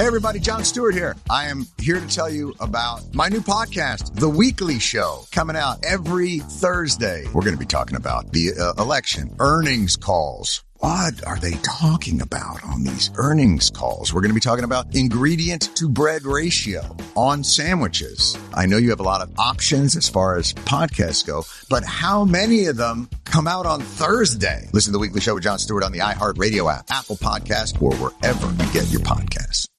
Hey, everybody, Jon Stewart here. I am here to tell you about my new podcast, The Weekly Show, coming out every Thursday. We're going to be talking about the uh, election, earnings calls. What are they talking about on these earnings calls? We're going to be talking about ingredient to bread ratio on sandwiches. I know you have a lot of options as far as podcasts go, but how many of them come out on Thursday? Listen to the weekly show with Jon Stewart on the iHeartRadio app, Apple Podcast, or wherever you get your podcasts.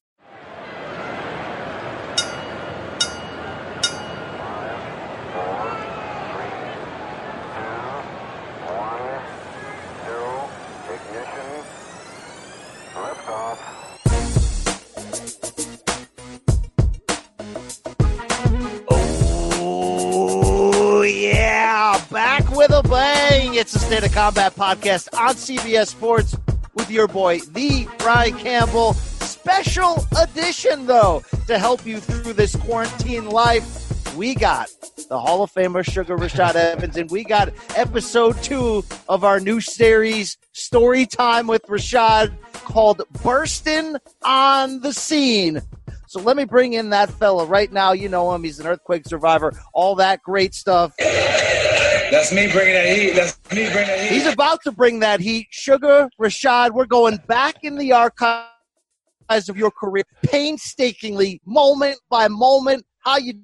The Combat podcast on CBS Sports with your boy, the Brian Campbell. Special edition, though, to help you through this quarantine life. We got the Hall of Famer Suga Rashad Evans, and we got episode two of our new series, Story Time with Rashad, called Bursting on the Scene. So let me bring in that fella right now. You know him. He's an earthquake survivor. All that great stuff. That's me bringing that heat. That's me bringing that heat. He's about to bring that heat. Suga Rashad, we're going back in the archives of your career, painstakingly, moment by moment. How you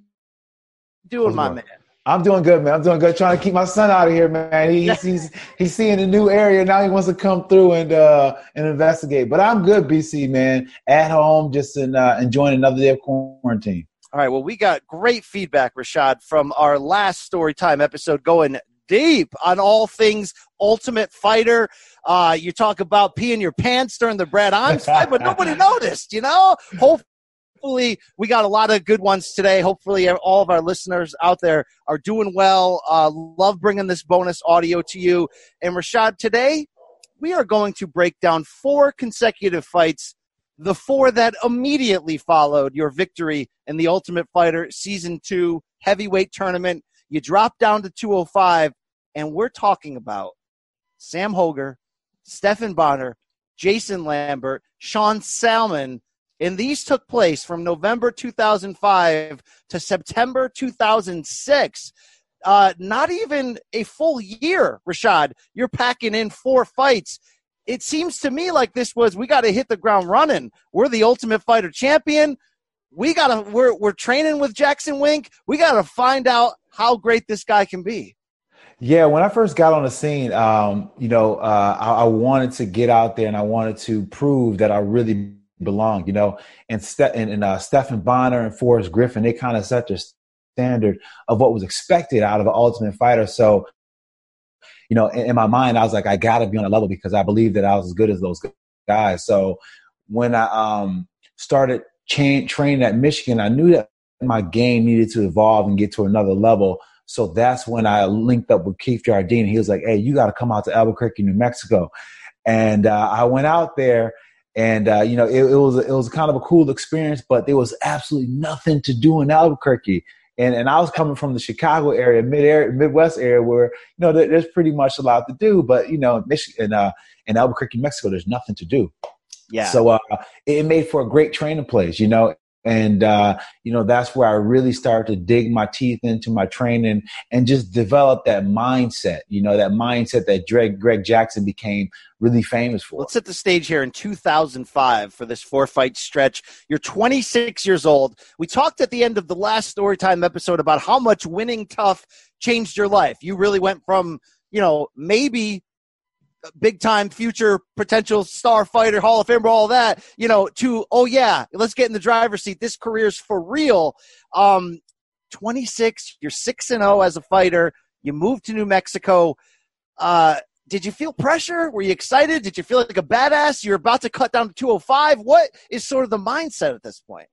doing, my man? I'm doing good, man. I'm doing good. Trying to keep my son out of here, man. He, he's, he's he's seeing a new area now. He wants to come through and uh, and investigate. But I'm good, BC, man. At home, just in, uh, enjoying another day of quarantine. All right. Well, we got great feedback, Rashad, from our last story time episode, going deep on all things Ultimate Fighter. Uh, you talk about peeing your pants during the Brad Imes fight, but nobody noticed. You know. Hopefully, we got a lot of good ones today. Hopefully, all of our listeners out there are doing well. Uh, love bringing this bonus audio to you. And Rashad, today we are going to break down four consecutive fights the four that immediately followed your victory in the Ultimate Fighter Season 2 heavyweight tournament. You dropped down to 205, and we're talking about Sam Hoger, Stephan Bonnar, Jason Lambert, Sean Salmon, and these took place from November 2005 to September 2006. Uh, not even a full year, Rashad. You're packing in four fights it seems to me like this was we got to hit the ground running. We're the Ultimate Fighter champion. We got to we're we're training with Jackson Wink. We got to find out how great this guy can be. Yeah, when I first got on the scene, um, you know, uh, I, I, wanted to get out there and I wanted to prove that I really belong. You know, and Ste- and, and uh, Stephan Bonnar and Forrest Griffin, they kind of set the standard of what was expected out of an Ultimate Fighter. So you know, in, in my mind, I was like, I got to be on a level because I believe that I was as good as those guys. So when I um, started training at Michigan, I knew that my game needed to evolve and get to another level. So that's when I linked up with Keith Jardine. He was like, "Hey, you got to come out to Albuquerque, New Mexico," and uh, I went out there, and uh, you know, it, it, was it was kind of a cool experience, but there was absolutely nothing to do in Albuquerque. And, and I was coming from the Chicago area, mid area, Midwest area, where you know there, there's pretty much a lot to do. But you know, Michigan, uh, in Albuquerque, Mexico, there's nothing to do. Yeah. So uh, it made for a great training place, you know, and uh, you know that's where I really started to dig my teeth into my training and just develop that mindset. You know, that mindset that Greg Greg Jackson became really famous for. Let's set the stage here in 2005 for this four fight stretch. You're 26 years old. We talked at the end of the last Storytime episode about how much winning TUF changed your life. You really went from you know maybe big time future potential star fighter, Hall of Famer, all that, you know, to, oh yeah, let's get in the driver's seat. This career's for real. Um, 26, you're 6 and 0 as a fighter. You moved to New Mexico. Uh, did you feel pressure? Were you excited? Did you feel like a badass? You're about to cut down to 205. What is sort of the mindset at this point?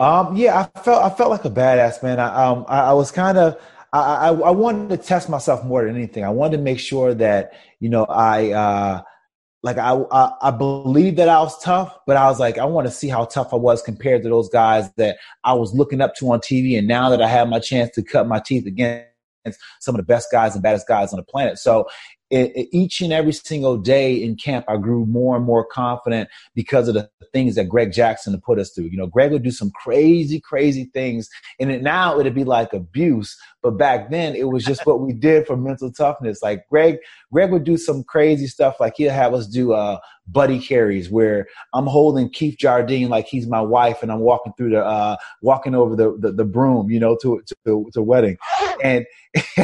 Um, yeah, I felt I felt like a badass man. I um I, I was kind of I, I, wanted to test myself more than anything. I wanted to make sure that you know I uh, like I, I I believe that I was tough, but I was like I want to see how tough I was compared to those guys that I was looking up to on TV. And now that I have my chance to cut my teeth against some of the best guys and baddest guys on the planet, so it, each and every single day in camp, I grew more and more confident because of the things that Greg Jackson put us through. You know, Greg would do some crazy, crazy things, and it, now it'd be like abuse. But back then, it was just what we did for mental toughness. Like Greg, Greg would do some crazy stuff. Like he'd have us do uh, buddy carries where I'm holding Keith Jardine like he's my wife, and I'm walking through the uh, walking over the, the, the broom, you know, to to to wedding, and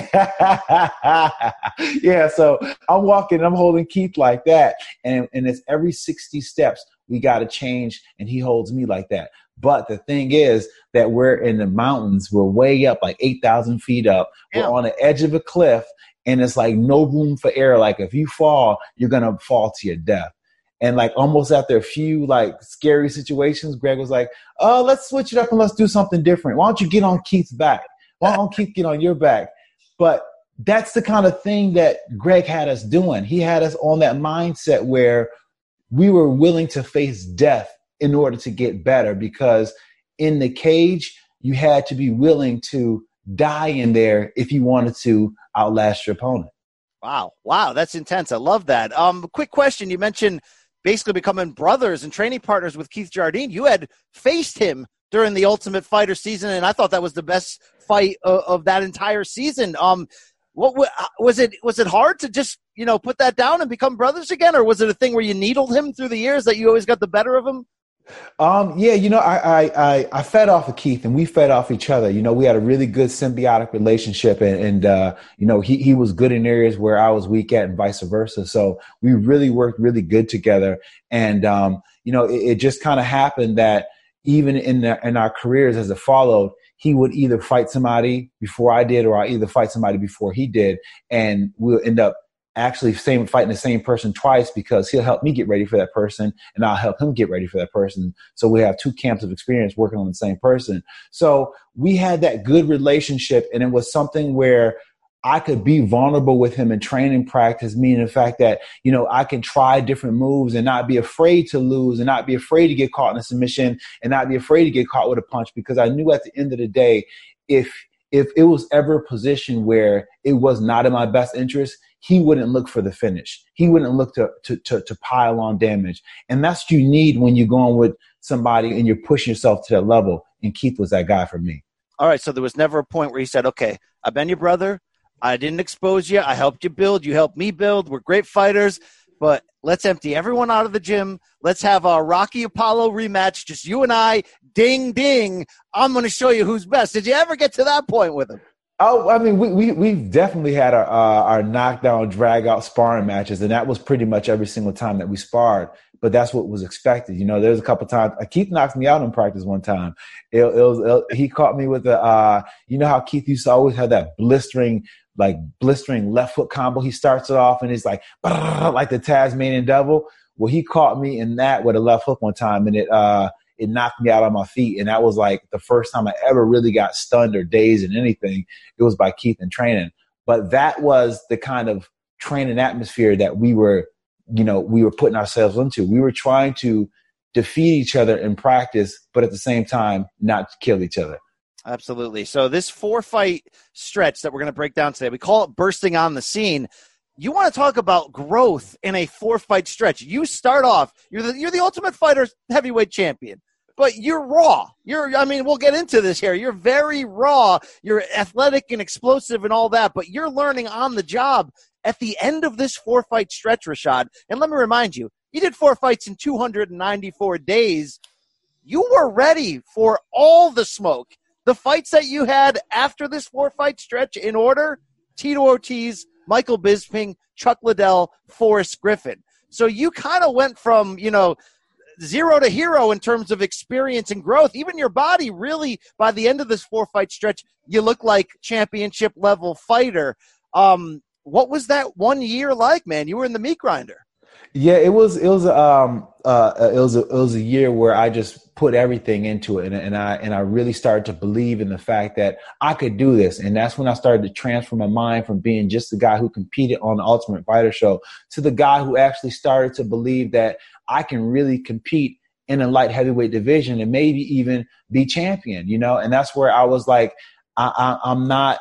yeah. So I'm walking, I'm holding Keith like that, and and it's every 60 steps we got to change, and he holds me like that. But the thing is that we're in the mountains. We're way up, like 8,000 feet up. We're on the edge of a cliff, and it's like no room for error. Like if you fall, you're going to fall to your death. And like almost after a few like scary situations, Greg was like, "Oh, let's switch it up and let's do something different. Why don't you get on Keith's back? Why don't Keith get on your back?" But that's the kind of thing that Greg had us doing. He had us on that mindset where we were willing to face death in order to get better because in the cage, you had to be willing to die in there if you wanted to outlast your opponent. Wow. Wow. That's intense. I love that. Um, quick question. You mentioned basically becoming brothers and training partners with Keith Jardine. You had faced him during the Ultimate Fighter season, and I thought that was the best fight of, of that entire season. Um, what uh, was it? Was it hard to just you know put that down and become brothers again, or was it a thing where you needled him through the years that you always got the better of him? Um, yeah, you know, I, I, I, I, fed off of Keith and we fed off each other. You know, we had a really good symbiotic relationship and, and uh, you know, he, he was good in areas where I was weak at and vice versa. So we really worked really good together. And, um, you know, it, it just kind of happened that even in the, in our careers as it followed, he would either fight somebody before I did or I either fight somebody before he did. And we'll end up actually same fighting the same person twice because he'll help me get ready for that person and I'll help him get ready for that person. So we have two camps of experience working on the same person. So we had that good relationship and it was something where I could be vulnerable with him in training practice, meaning the fact that, you know, I can try different moves and not be afraid to lose and not be afraid to get caught in a submission and not be afraid to get caught with a punch because I knew at the end of the day, if if it was ever a position where it was not in my best interest, he wouldn't look for the finish. He wouldn't look to, to, to, to, pile on damage. And that's what you need when you're going with somebody and you're pushing yourself to that level. And Keith was that guy for me. All right. So there was never a point where he said, okay, I've been your brother. I didn't expose you. I helped you build. You helped me build. We're great fighters. But let's empty everyone out of the gym. Let's have a Rocky Apollo rematch. Just you and I. Ding, ding. I'm going to show you who's best. Did you ever get to that point with him? Oh, I mean, we we we've definitely had our uh, our knockdown, drag out sparring matches, and that was pretty much every single time that we sparred. But that's what was expected. You know, there's a couple times uh, Keith knocked me out in practice one time. It, it was it, he caught me with the uh, you know how Keith used to always have that blistering like blistering left foot combo. He starts it off and he's like like the Tasmanian devil. Well, he caught me in that with a left hook one time, and it uh it knocked me out on my feet. And that was like the first time I ever really got stunned or dazed in anything. It was by Keith and training. But that was the kind of training atmosphere that we were, you know, we were putting ourselves into. We were trying to defeat each other in practice, but at the same time, not kill each other. Absolutely. So this four fight stretch that we're going to break down today, we call it bursting on the scene you want to talk about growth in a four fight stretch. You start off, you're the, you're the ultimate fighter heavyweight champion, but you're raw. You're, I mean, we'll get into this here. You're very raw. You're athletic and explosive and all that, but you're learning on the job at the end of this four fight stretch, Rashad. And let me remind you, you did four fights in 294 days. You were ready for all the smoke. The fights that you had after this four fight stretch in order, Tito Ortiz, Michael Bisping, Chuck Liddell, Forrest Griffin. So you kind of went from, you know, zero to hero in terms of experience and growth. Even your body, really, by the end of this four fight stretch, you look like championship level fighter. Um, what was that one year like, man? You were in the meat grinder. Yeah, it was it was um uh it was a, it was a year where I just put everything into it and, and I and I really started to believe in the fact that I could do this. And that's when I started to transfer my mind from being just the guy who competed on the Ultimate Fighter show to the guy who actually started to believe that I can really compete in a light heavyweight division and maybe even be champion, you know, and that's where I was like I, I I'm not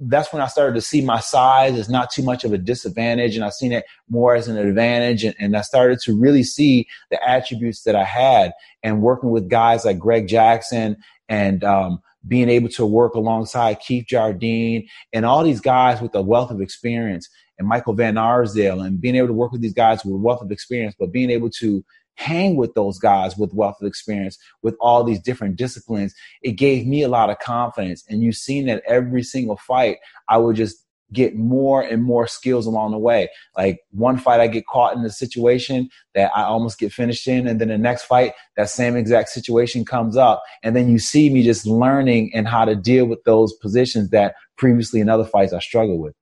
that's when I started to see my size as not too much of a disadvantage, and I seen it more as an advantage. And, and I started to really see the attributes that I had. And working with guys like Greg Jackson and um, being able to work alongside Keith Jardine and all these guys with a wealth of experience, and Michael Van Arsdale, and being able to work with these guys with a wealth of experience, but being able to hang with those guys with wealth of experience with all these different disciplines, it gave me a lot of confidence. And you've seen that every single fight, I would just get more and more skills along the way. Like one fight, I get caught in a situation that I almost get finished in. And then the next fight, that same exact situation comes up. And then you see me just learning and how to deal with those positions that previously in other fights I struggled with.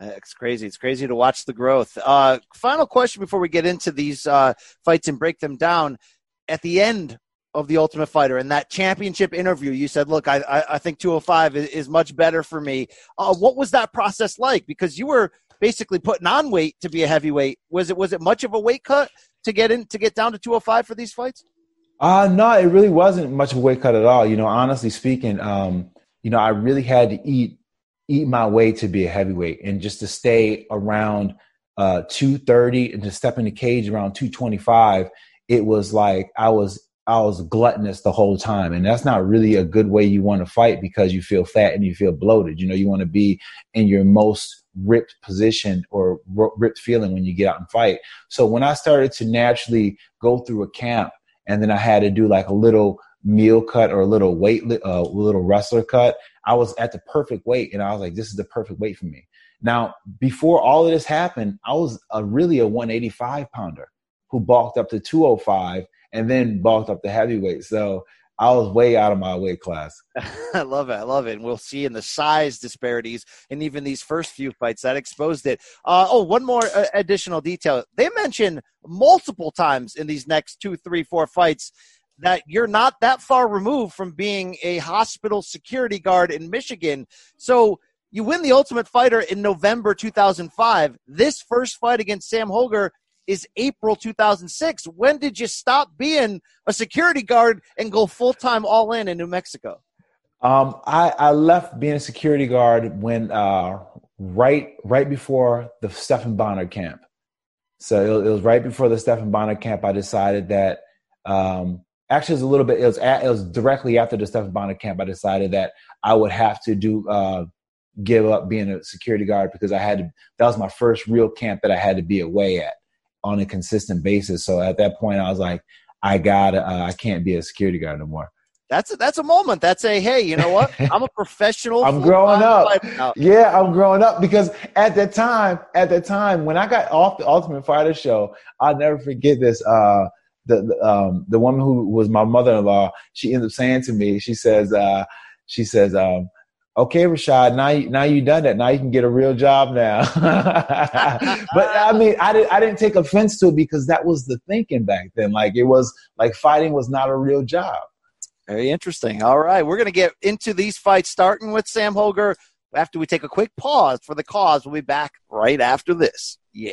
It's crazy. It's crazy to watch the growth. Uh, final question before we get into these uh, fights and break them down. At the end of the Ultimate Fighter and that championship interview, you said, "Look, I, I, I think 205 is, is, much better for me." Uh, what was that process like? Because you were basically putting on weight to be a heavyweight. Was it was it much of a weight cut to get in to get down to 205 for these fights? Uh no, it really wasn't much of a weight cut at all. You know, honestly speaking, um, you know, I really had to eat eat my way to be a heavyweight and just to stay around uh, 230 and to step in the cage around 225 it was like i was i was gluttonous the whole time. And that's not really a good way you want to fight because you feel fat and you feel bloated. You know you want to be in your most ripped position or ripped feeling when you get out and fight. So when i started to naturally go through a camp and then i had to do like a little meal cut or a little weight, uh, little wrestler cut, I was at the perfect weight, and I was like, this is the perfect weight for me. Now, before all of this happened, I was a, really a 185 pounder who bulked up to 205 and then bulked up to heavyweight. So I was way out of my weight class. I love it. I love it. And we'll see in the size disparities and even these first few fights that exposed it. Uh, oh, one more uh, additional detail. They mentioned multiple times in these next two, three, four fights that you're not that far removed from being a hospital security guard in Michigan. So you win the Ultimate Fighter in November 2005. This first fight against Sam Hoger is April 2006. When did you stop being a security guard and go full time all in in New Mexico? Um, I, I, left being a security guard when uh, right right before the Stephan Bonnar camp. So it, was right before the Stephan Bonnar camp. I decided that um, actually it was a little bit it was at, it was directly after the Stephan Bonnar camp I decided that I would have to do uh, give up being a security guard because I had to that was my first real camp that I had to be away at on a consistent basis so at that point I was like I got uh, I can't be a security guard anymore that's a, that's a moment. That's a hey, you know what? I'm a professional. I'm growing up. Yeah, I'm growing up because at that time, at that time when I got off the Ultimate Fighter show, I'll never forget this. Uh, the the, um, the woman who was my mother-in-law, she ends up saying to me, she says, uh, she says, um, okay, Rashad, now you, now you done that. Now you can get a real job now. but I mean, I didn't, I didn't take offense to it because that was the thinking back then. Like it was like fighting was not a real job. Very interesting. All right. We're going to get into these fights starting with Sam Hoger after we take a quick pause for the cause. We'll be back right after this. Yeah.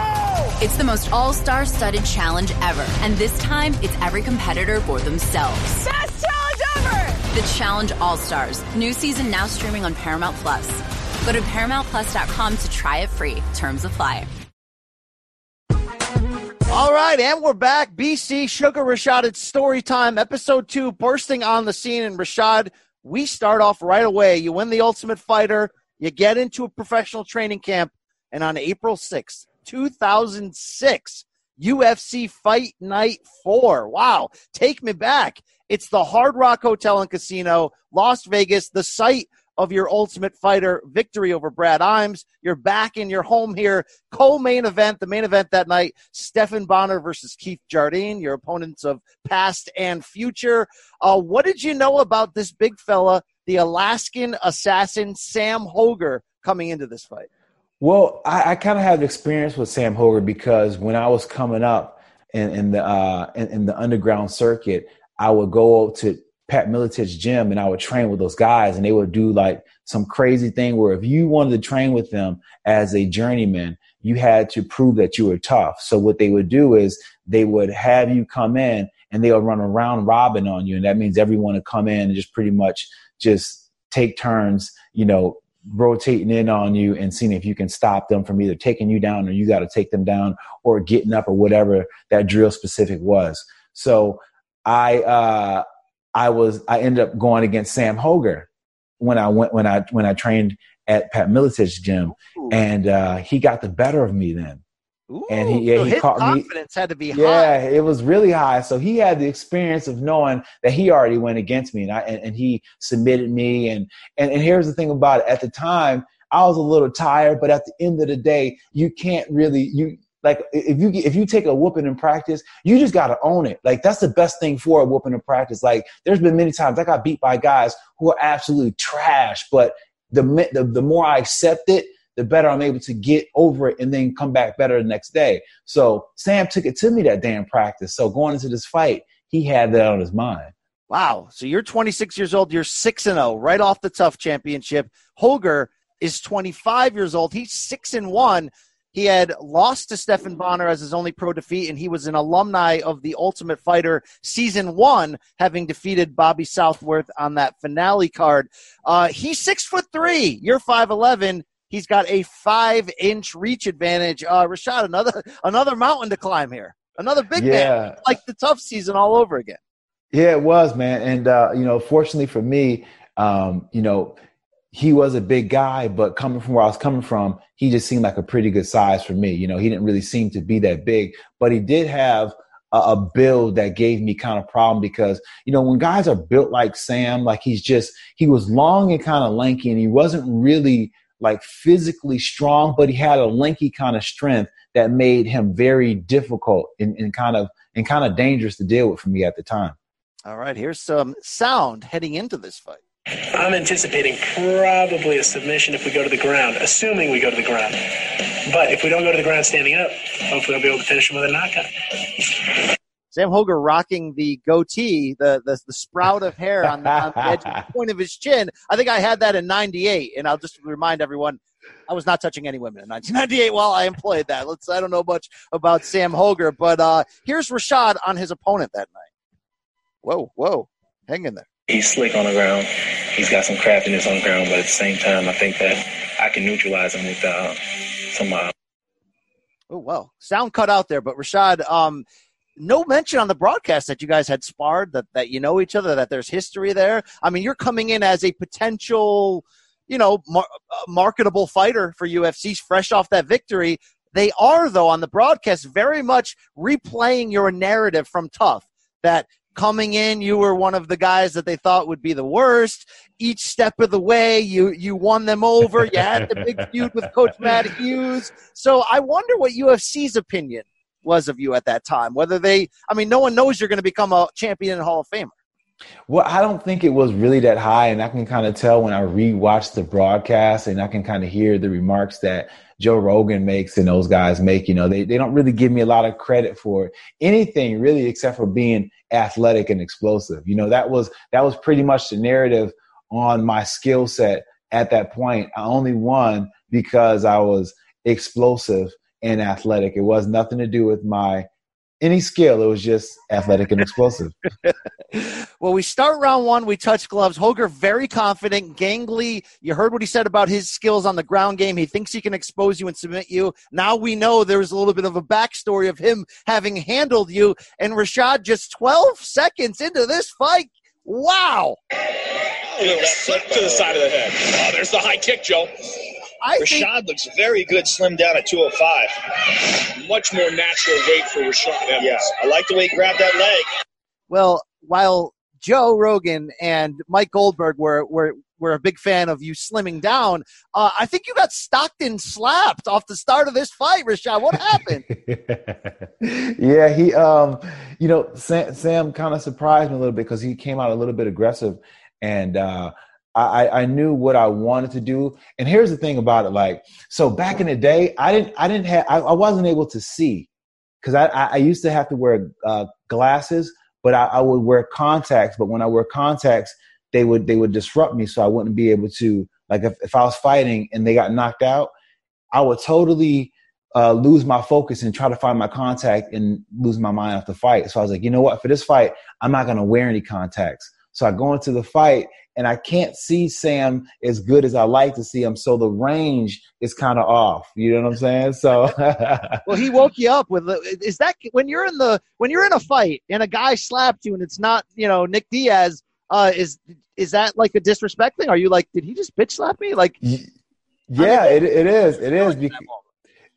It's the most all-star studded challenge ever. And this time, it's every competitor for themselves. Best challenge ever! The Challenge All-Stars. New season now streaming on Paramount Plus. Go to ParamountPlus.com to try it free. Terms apply. All right, and we're back. BC Suga Rashad, it's story time. Episode two, bursting on the scene. And Rashad, we start off right away. You win the Ultimate Fighter. You get into a professional training camp. And on April 6th, 2006 UFC Fight Night 4. Wow, take me back. It's the Hard Rock Hotel and Casino, Las Vegas, the site of your Ultimate Fighter victory over Brad Imes. You're back in your home here. Co-main event, the main event that night, Stephan Bonnar versus Keith Jardine, your opponents of past and future. Uh, what did you know about this big fella the Alaskan assassin Sam Hoger coming into this fight? Well, I, I kind of have experience with Sam Hoger because when I was coming up in, in the uh, in, in, the underground circuit, I would go to Pat Miletich's gym and I would train with those guys, and they would do like some crazy thing where if you wanted to train with them as a journeyman, you had to prove that you were tough. So what they would do is they would have you come in and they would run a round robin on you. And that means everyone would come in and just pretty much just take turns, you know, rotating in on you and seeing if you can stop them from either taking you down or you got to take them down or getting up or whatever that drill specific was. So I, uh, I was, I ended up going against Sam Hoger when I went, when I, when I trained at Pat Miletich's gym Ooh. and, uh, he got the better of me then. Ooh, and he, yeah, so he caught confidence me. had to be high. Yeah, it was really high. So he had the experience of knowing that he already went against me, and I and, and he submitted me. And, and and here's the thing about it: at the time, I was a little tired, but at the end of the day, you can't really you like if you if you take a whooping in practice, you just got to own it. Like that's the best thing for a whooping in practice. Like there's been many times I got beat by guys who are absolutely trash, but the the, the more I accept it the better I'm able to get over it and then come back better the next day. So Sam took it to me that day in practice. So going into this fight, he had that on his mind. Wow. So you're 26 years old. You're 6 and 0 right off the TUF championship. Hoger is 25 years old. He's 6 and 1. He had lost to Stephan Bonnar as his only pro defeat, and he was an alumni of the Ultimate Fighter season one, having defeated Bobby Southworth on that finale card. Uh, he's six foot three. You're five eleven. He's got a five inch reach advantage. Uh, Rashad, another another mountain to climb here. Another big yeah. man, like the TUF season all over again. Yeah, it was, man. And uh, you know, fortunately for me, um, you know, he was a big guy, but coming from where I was coming from, he just seemed like a pretty good size for me. You know, he didn't really seem to be that big, but he did have a, a build that gave me kind of problem because, you know, when guys are built like Sam, like he's just, he was long and kind of lanky and he wasn't really like physically strong, but he had a lanky kind of strength that made him very difficult and, and kind of and kind of dangerous to deal with for me at the time. All right, here's some sound heading into this fight. I'm anticipating probably a submission if we go to the ground, assuming we go to the ground. But if we don't go to the ground standing up, hopefully I'll be able to finish him with a knockout. Sam Hoger rocking the goatee, the, the, the sprout of hair on the, on the edge the point of his chin. I think I had that in 98. And I'll just remind everyone, I was not touching any women in 1998 while I employed that. Let's, I don't know much about Sam Hoger, but uh, here's Rashad on his opponent that night. Whoa, whoa, hang in there. He's slick on the ground. He's got some craftiness on the ground, but at the same time, I think that I can neutralize him with uh, some. Uh... Oh, well, sound cut out there, but Rashad, um, no mention on the broadcast that you guys had sparred, that, that you know each other, that there's history there. I mean, you're coming in as a potential, you know, mar- uh, marketable fighter for UFCs fresh off that victory. They are, though, on the broadcast, very much replaying your narrative from TUF that coming in you were one of the guys that they thought would be the worst each step of the way you you won them over you had the big feud with coach matt hughes so i wonder what ufc's opinion was of you at that time. Whether they, I mean, no one knows you're going to become a champion and Hall of Famer. Well, I don't think it was really that high, and I can kind of tell when I rewatch the broadcast, and I can kind of hear the remarks that Joe Rogan makes and those guys make. You know, they they don't really give me a lot of credit for anything really, except for being athletic and explosive. You know, that was that was pretty much the narrative on my skill set at that point. I only won because I was explosive and athletic. It was nothing to do with my any skill. It was just athletic and explosive. well, we start round one. We touch gloves. Hoger very confident. Gangly, you heard what he said about his skills on the ground game. He thinks he can expose you and submit you. Now we know there's a little bit of a backstory of him having handled you. And Rashad, just 12 seconds into this fight. Wow. A little slip to the side of the head. Oh, there's the high kick, Joe. I Rashad think, looks very good, slim down at 205. Much more natural weight for Rashad Evans. Yeah, I like the way he grabbed that leg. Well, while Joe Rogan and Mike Goldberg were were were a big fan of you slimming down. Uh, I think you got Stockton slapped off the start of this fight, Rashad. What happened? yeah, he, um, you know, Sam, Sam kind of surprised me a little bit because he came out a little bit aggressive, and uh, I, I knew what I wanted to do. And here's the thing about it, like, so back in the day, I didn't, I didn't have, I, I wasn't able to see because I, I used to have to wear uh, glasses, but I, I would wear contacts. But when I wear contacts, they would, they would disrupt me. So I wouldn't be able to, like, if, if I was fighting and they got knocked out, I would totally uh, lose my focus and try to find my contact and lose my mind off the fight. So I was like, you know what? For this fight, I'm not going to wear any contacts. So I go into the fight and I can't see Sam as good as I like to see him. So the range is kind of off. You know what I'm saying? So, well, he woke you up with. Is that when you're in the when you're in a fight and a guy slapped you and it's not you know Nick Diaz? Uh, is is that like a disrespect thing? Are you like, did he just bitch slap me? Like, yeah, I mean, it it is. It is. Because,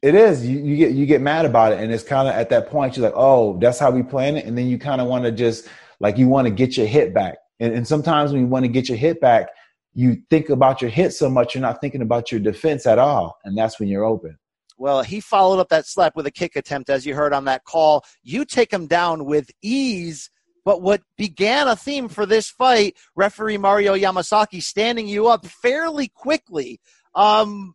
it is. You, you get you get mad about it, and it's kind of at that point you're like, oh, that's how we plan it, and then you kind of want to just like you want to get your hit back and, and sometimes when you want to get your hit back, you think about your hit so much, you're not thinking about your defense at all. And that's when you're open. Well, he followed up that slap with a kick attempt, as you heard on that call. You take him down with ease. But what began a theme for this fight, referee Mario Yamasaki standing you up fairly quickly. Um,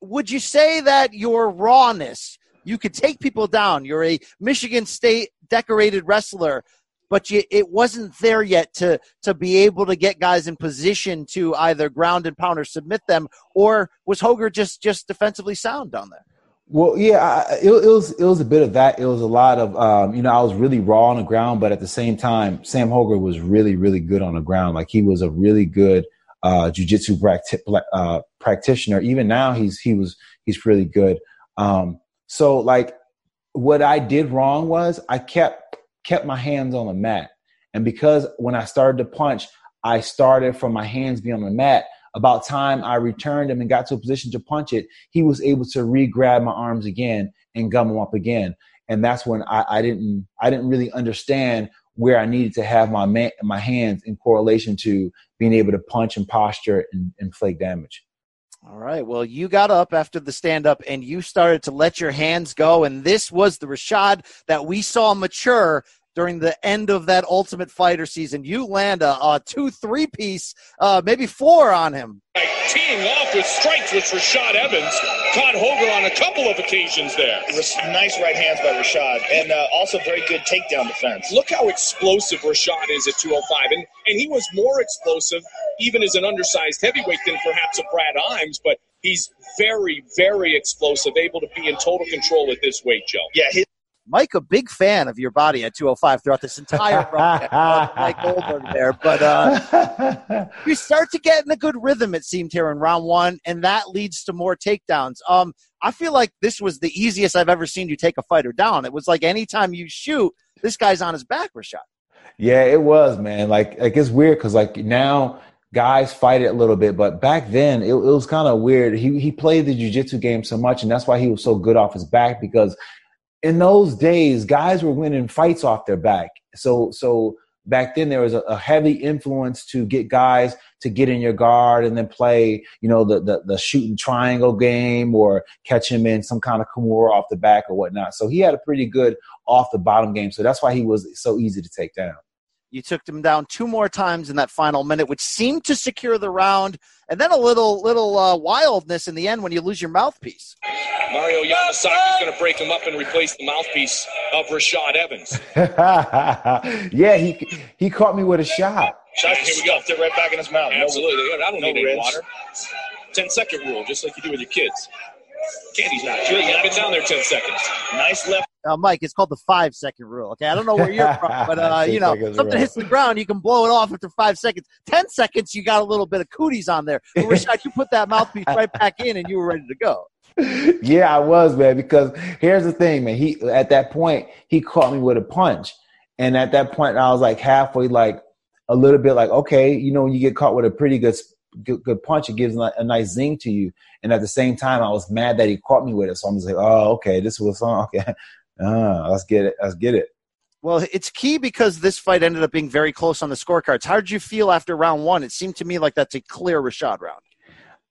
would you say that your rawness, you could take people down? You're a Michigan State decorated wrestler but you, it wasn't there yet to to be able to get guys in position to either ground and pound or submit them, or was Hoger just just defensively sound down there? Well, yeah, I, it, it, was it was a bit of that. It was a lot of um, you know I was really raw on the ground, but at the same time, Sam Hoger was really really good on the ground. Like he was a really good uh, jujitsu practi- uh, practitioner. Even now, he's he was he's really good. Um, so like what I did wrong was I kept kept my hands on the mat. And because when I started to punch, I started from my hands being on the mat. About time I returned him and got to a position to punch it, he was able to re-grab my arms again and gum them up again. And that's when I, I didn't I didn't really understand where I needed to have my man, my hands in correlation to being able to punch and posture and inflict damage. All right. Well, you got up after the stand up and you started to let your hands go. And this was the Rashad that we saw mature during the end of that Ultimate Fighter season. You land a, a two, three piece, uh, maybe four on him. Teeing off with strikes with Rashad Evans. Caught Hoger on a couple of occasions there. Nice right hands by Rashad, and uh, also very good takedown defense. Look how explosive Rashad is at 205, and, and he was more explosive even as an undersized heavyweight than perhaps a Brad Imes, but he's very, very explosive, able to be in total control at this weight, Joe. Yeah, his- Mike, a big fan of your body at 205 throughout this entire broadcast. Mike Goldberg there, but uh, you start to get in a good rhythm. It seemed here in round one, and that leads to more takedowns. Um, I feel like this was the easiest I've ever seen you take a fighter down. It was like anytime you shoot, this guy's on his back, Rashad. Yeah, it was, man. Like, like it's weird because like now guys fight it a little bit, but back then it, it was kind of weird. He he played the jujitsu game so much, and that's why he was so good off his back because in those days, guys were winning fights off their back. So, so back then there was a, a, heavy influence to get guys to get in your guard and then play, you know, the, the, the shooting triangle game or catch him in some kind of Kimura off the back or whatnot. So he had a pretty good off the bottom game. So that's why he was so easy to take down. You took them down two more times in that final minute, which seemed to secure the round, and then a little little uh, wildness in the end when you lose your mouthpiece. Mario Yamasaki is going to break him up and replace the mouthpiece of Rashad Evans. yeah, he he caught me with a shot. Shot, here we go. It right back in his mouth. Absolutely. No, I don't no need any water. 10 second rule, just like you do with your kids. Candy's not. You have been down there 10 seconds. Nice left uh, Mike, it's called the five second rule. Okay, I don't know where you're from, but uh, you know, something hits the ground, you can blow it off after five seconds. Ten seconds, you got a little bit of cooties on there. But Rashad, you put that mouthpiece right back in, and you were ready to go. Yeah, I was, man. Because here's the thing, man. He at that point he caught me with a punch, and at that point I was like halfway, like a little bit, like okay, you know, when you get caught with a pretty good good, good punch, it gives a nice zing to you. And at the same time, I was mad that he caught me with it. So I'm just like, oh, okay, this was okay. Ah, let's get it. Let's get it. Well, it's key because this fight ended up being very close on the scorecards. How did you feel after round one? It seemed to me like that's a clear Rashad round.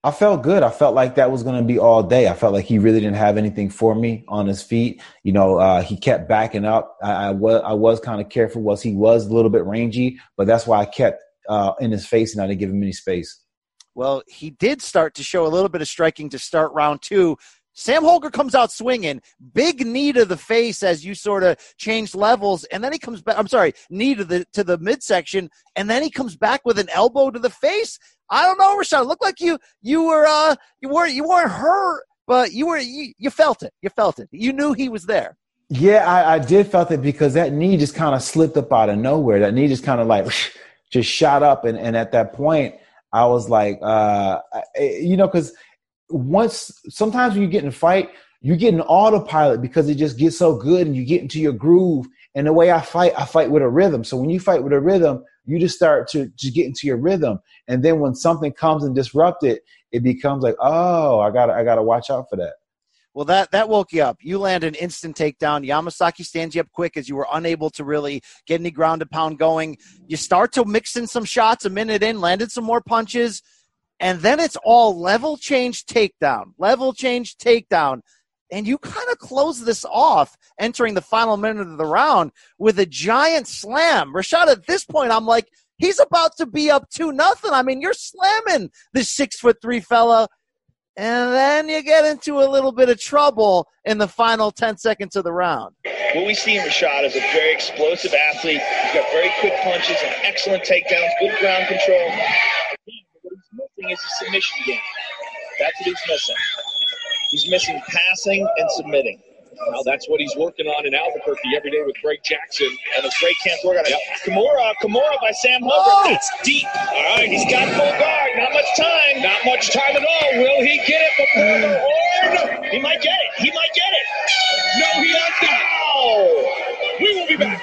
I felt good. I felt like that was going to be all day. I felt like he really didn't have anything for me on his feet. You know, uh, he kept backing up. I, I was I was kind of careful. Was he was a little bit rangy, but that's why I kept uh, in his face, and I didn't give him any space. Well, he did start to show a little bit of striking to start round two. Sam Hoger comes out swinging, big knee to the face as you sort of change levels, and then he comes back. I'm sorry, knee to the to the midsection, and then he comes back with an elbow to the face. I don't know, Rashad. It looked like you you were uh you weren't you weren't hurt, but you were you, you felt it. You felt it. You knew he was there. Yeah, I, I did felt it because that knee just kind of slipped up out of nowhere. That knee just kind of like just shot up, and and at that point, I was like, uh, you know, because once sometimes when you get in a fight, you get an autopilot because it just gets so good and you get into your groove. And the way I fight, I fight with a rhythm. So when you fight with a rhythm, you just start to, to get into your rhythm. And then when something comes and disrupt it, it becomes like, oh, I gotta I gotta watch out for that. Well, that that woke you up. You land an instant takedown. Yamasaki stands you up quick as you were unable to really get any ground and pound going. You start to mix in some shots a minute in, landed some more punches and then it's all level change takedown, level change takedown. And you kind of close this off entering the final minute of the round with a giant slam. Rashad, at this point, I'm like, he's about to be up two nothing. I mean, you're slamming this six foot three fella. And then you get into a little bit of trouble in the final 10 seconds of the round. What we see in Rashad is a very explosive athlete. He's got very quick punches and excellent takedowns, good ground control What he's missing is a submission game. That's what he's missing. He's missing passing and submitting. Well, that's what he's working on in Albuquerque every day with Greg Jackson. And if Greg can't work on it, yep. Kimura, Kimura by Sam Hoger. Oh! That's deep. All right, he's got full guard. Not much time. Not much time at all. Will he get it before the horn? He might get it. He might get it. No, he does not. Oh. We will be back.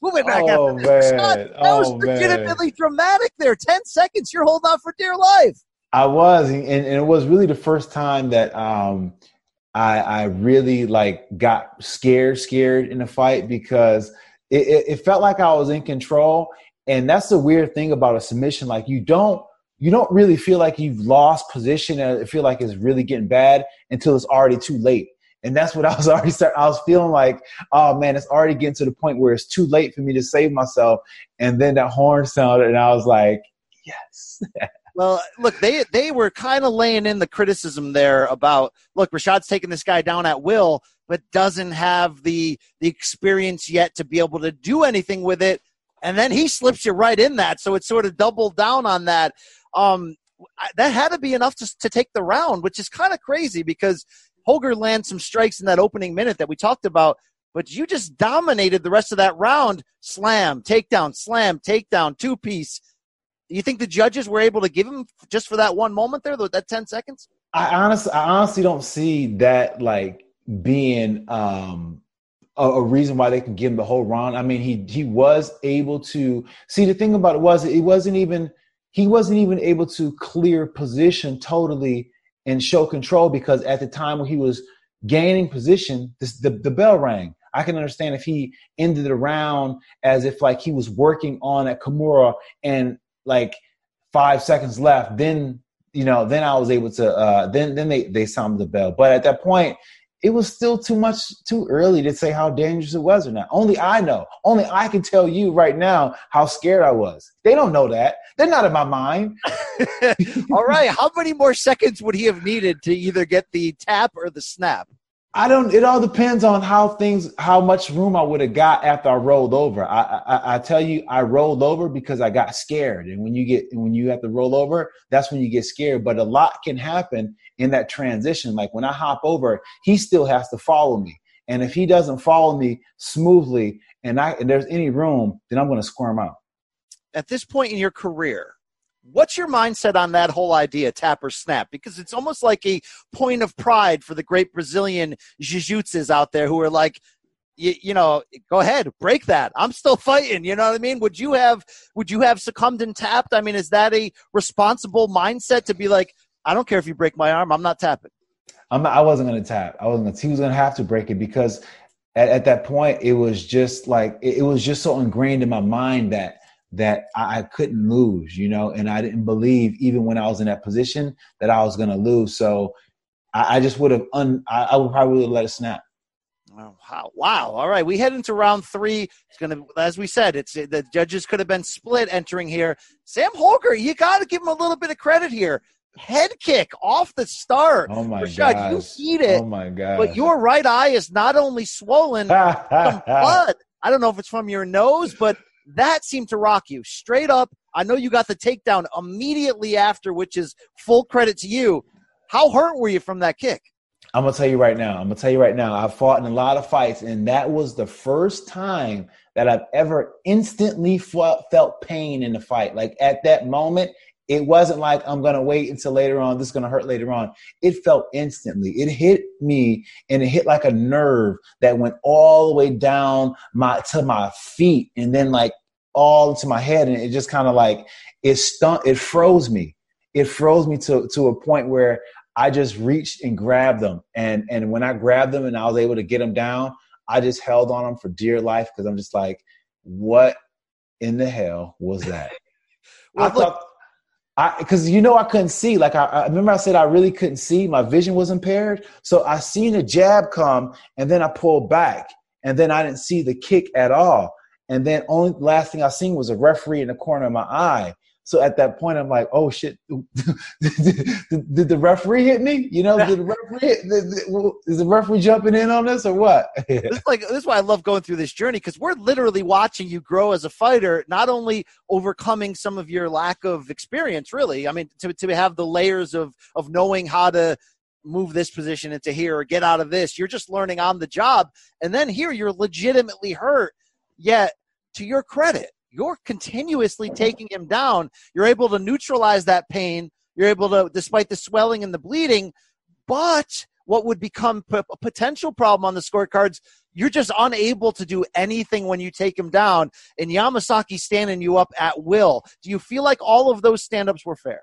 We'll be back oh, after man. That oh, was legitimately man. dramatic there. 10 seconds. You're holding on for dear life. I was. And, and it was really the first time that um, I, I really like got scared, scared in a fight because it, it, it felt like I was in control. And that's the weird thing about a submission. Like you don't, you don't really feel like you've lost position and it feel like it's really getting bad until it's already too late. And that's what I was already start. I was feeling like, oh man, it's already getting to the point where it's too late for me to save myself. And then that horn sounded, and I was like, yes. well, look, they they were kind of laying in the criticism there about, look, Rashad's taking this guy down at will, but doesn't have the the experience yet to be able to do anything with it. And then he slips you right in that, so it sort of doubled down on that. Um, that had to be enough to, to take the round, which is kind of crazy because Hoger lands some strikes in that opening minute that we talked about, but you just dominated the rest of that round. Slam, takedown, slam, takedown, two piece. You think the judges were able to give him just for that one moment there, that 10 seconds? I honestly, I honestly don't see that like being um, a, a, reason why they can give him the whole round. I mean, he he was able to see the thing about it was it wasn't even he wasn't even able to clear position totally and show control because at the time when he was gaining position, this, the, the bell rang. I can understand if he ended the round as if like he was working on at Kimura and like five seconds left, then you know, then I was able to uh then then they they sounded the bell. But at that point, it was still too much too early to say how dangerous it was or not. Only I know. Only I can tell you right now how scared I was. They don't know that. They're not in my mind. All right. How many more seconds would he have needed to either get the tap or the snap? I don't. It all depends on how things, how much room I would have got after I rolled over. I, I, I tell you, I rolled over because I got scared. And when you get, when you have to roll over, that's when you get scared. But a lot can happen in that transition. Like when I hop over, he still has to follow me. And if he doesn't follow me smoothly, and I, and there's any room, then I'm going to squirm out. At this point in your career, What's your mindset on that whole idea, tap or snap? Because it's almost like a point of pride for the great Brazilian jiu-jitsus out there who are like, you, you, know, go ahead, break that. I'm still fighting. You know what I mean? Would you have would you have succumbed and tapped? I mean, is that a responsible mindset to be like, I don't care if you break my arm, I'm not tapping. I'm not, I wasn't going to tap. I wasn't. Gonna, he was going to have to break it because at, at, that point it was just like it, it was just so ingrained in my mind that that I, couldn't lose, you know, and I didn't believe even when I was in that position that I was going to lose. So I, I, just would have un, I, I would probably let it snap. Wow. wow. All right. We head into round three. It's going to, as we said, it's the judges could have been split entering here. Sam Hoger, you got to give him a little bit of credit here. Head kick off the start. Oh my god! You eat it. Oh my god! But your right eye is not only swollen, blood. I don't know if it's from your nose, but that seemed to rock you straight up. I know you got the takedown immediately after, which is full credit to you. How hurt were you from that kick? I'm gonna tell you right now. I'm gonna tell you right now. I've fought in a lot of fights, and that was the first time that I've ever instantly felt pain in the fight. Like at that moment, it wasn't like I'm gonna wait until later on. This is gonna hurt later on. It felt instantly. It hit me, and it hit like a nerve that went all the way down my to my feet, and then like all into my head, and it just kind of like it stunned. It froze me. It froze me to to a point where I just reached and grabbed them. And and when I grabbed them and I was able to get them down, I just held on them for dear life because I'm just like, what in the hell was that? well, I thought I because you know I couldn't see. Like I, I, remember I said I really couldn't see. My vision was impaired. So I seen a jab come and then I pulled back and then I didn't see the kick at all. And then only last thing I seen was a referee in the corner of my eye. So at that point, I'm like, oh shit, did, did, the referee hit me? You know, did the referee hit, is the referee jumping in on this or what? this is like this is why I love going through this journey because we're literally watching you grow as a fighter, not only overcoming some of your lack of experience, really. I mean, to to have the layers of of knowing how to move this position into here or get out of this. You're just learning on the job, and then here you're legitimately hurt. Yet, to your credit, you're continuously taking him down. You're able to neutralize that pain. You're able to, despite the swelling and the bleeding, but what would become a potential problem on the scorecards, you're just unable to do anything when you take him down. And Yamasaki standing you up at will. Do you feel like all of those stand ups were fair?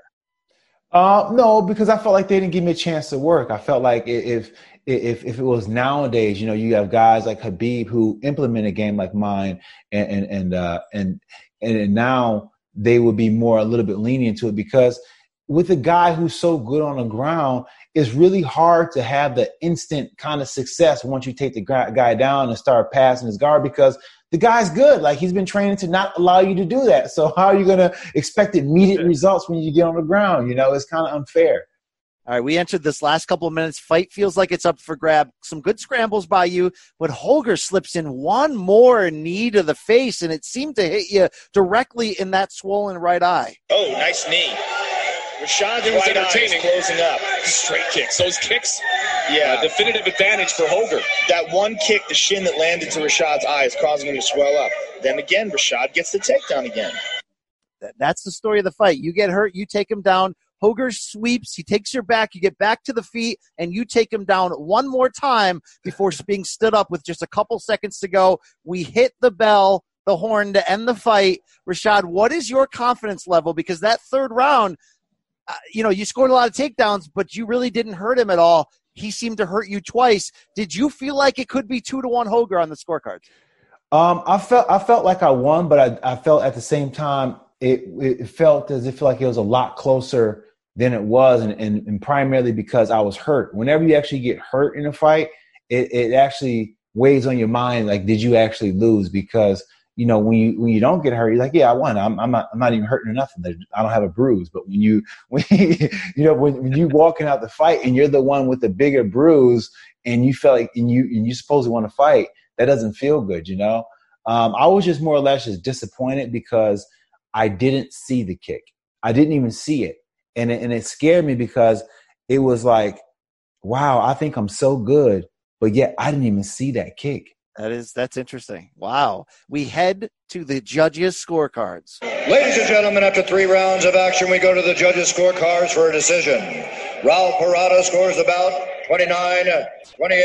Uh, no, because I felt like they didn't give me a chance to work. I felt like if if if it was nowadays, you know, you have guys like Khabib who implement a game like mine, and and and uh, and, and now they would be more a little bit lenient to it because with a guy who's so good on the ground, it's really hard to have the instant kind of success once you take the guy down and start passing his guard because the guy's good. Like he's been training to not allow you to do that. So how are you going to expect immediate results when you get on the ground? You know, it's kind of unfair. All right, we entered this last couple of minutes. Fight feels like it's up for grab. Some good scrambles by you, but Hoger slips in one more knee to the face, and it seemed to hit you directly in that swollen right eye. Oh, nice knee. Rashad's it was right entertaining. closing up. Straight kicks. Those kicks, yeah, uh, definitive advantage for Hoger. That one kick, the shin that landed to Rashad's eye, is causing him to swell up. Then again, Rashad gets the takedown again. That's the story of the fight. You get hurt, you take him down. Hoger sweeps. He takes your back. You get back to the feet, and you take him down one more time before being stood up with just a couple seconds to go. We hit the bell, the horn to end the fight. Rashad, what is your confidence level? Because that third round, uh, you know, you scored a lot of takedowns, but you really didn't hurt him at all. He seemed to hurt you twice. Did you feel like it could be two to one Hoger on the scorecards? Um, I felt I felt like I won, but I, I felt at the same time it, it felt as if like it was a lot closer than it was, and, and, and, primarily because I was hurt. Whenever you actually get hurt in a fight, it, it actually weighs on your mind. Like, did you actually lose? Because you know when you when you don't get hurt, you're like, yeah, I won. I'm I'm not I'm not even hurting or nothing. I don't have a bruise. But when you when you know when, when you walking out the fight and you're the one with the bigger bruise, and you feel like and you and you supposedly want to fight, that doesn't feel good. You know. Um, I was just more or less just disappointed because I didn't see the kick. I didn't even see it and it, and it scared me because it was like, wow, I think I'm so good, but yet I didn't even see that kick. That is that's interesting. Wow. We head to the judges' scorecards. Ladies and gentlemen, after three rounds of action, we go to the judges' scorecards for a decision. Ralph Parada scores about 29 28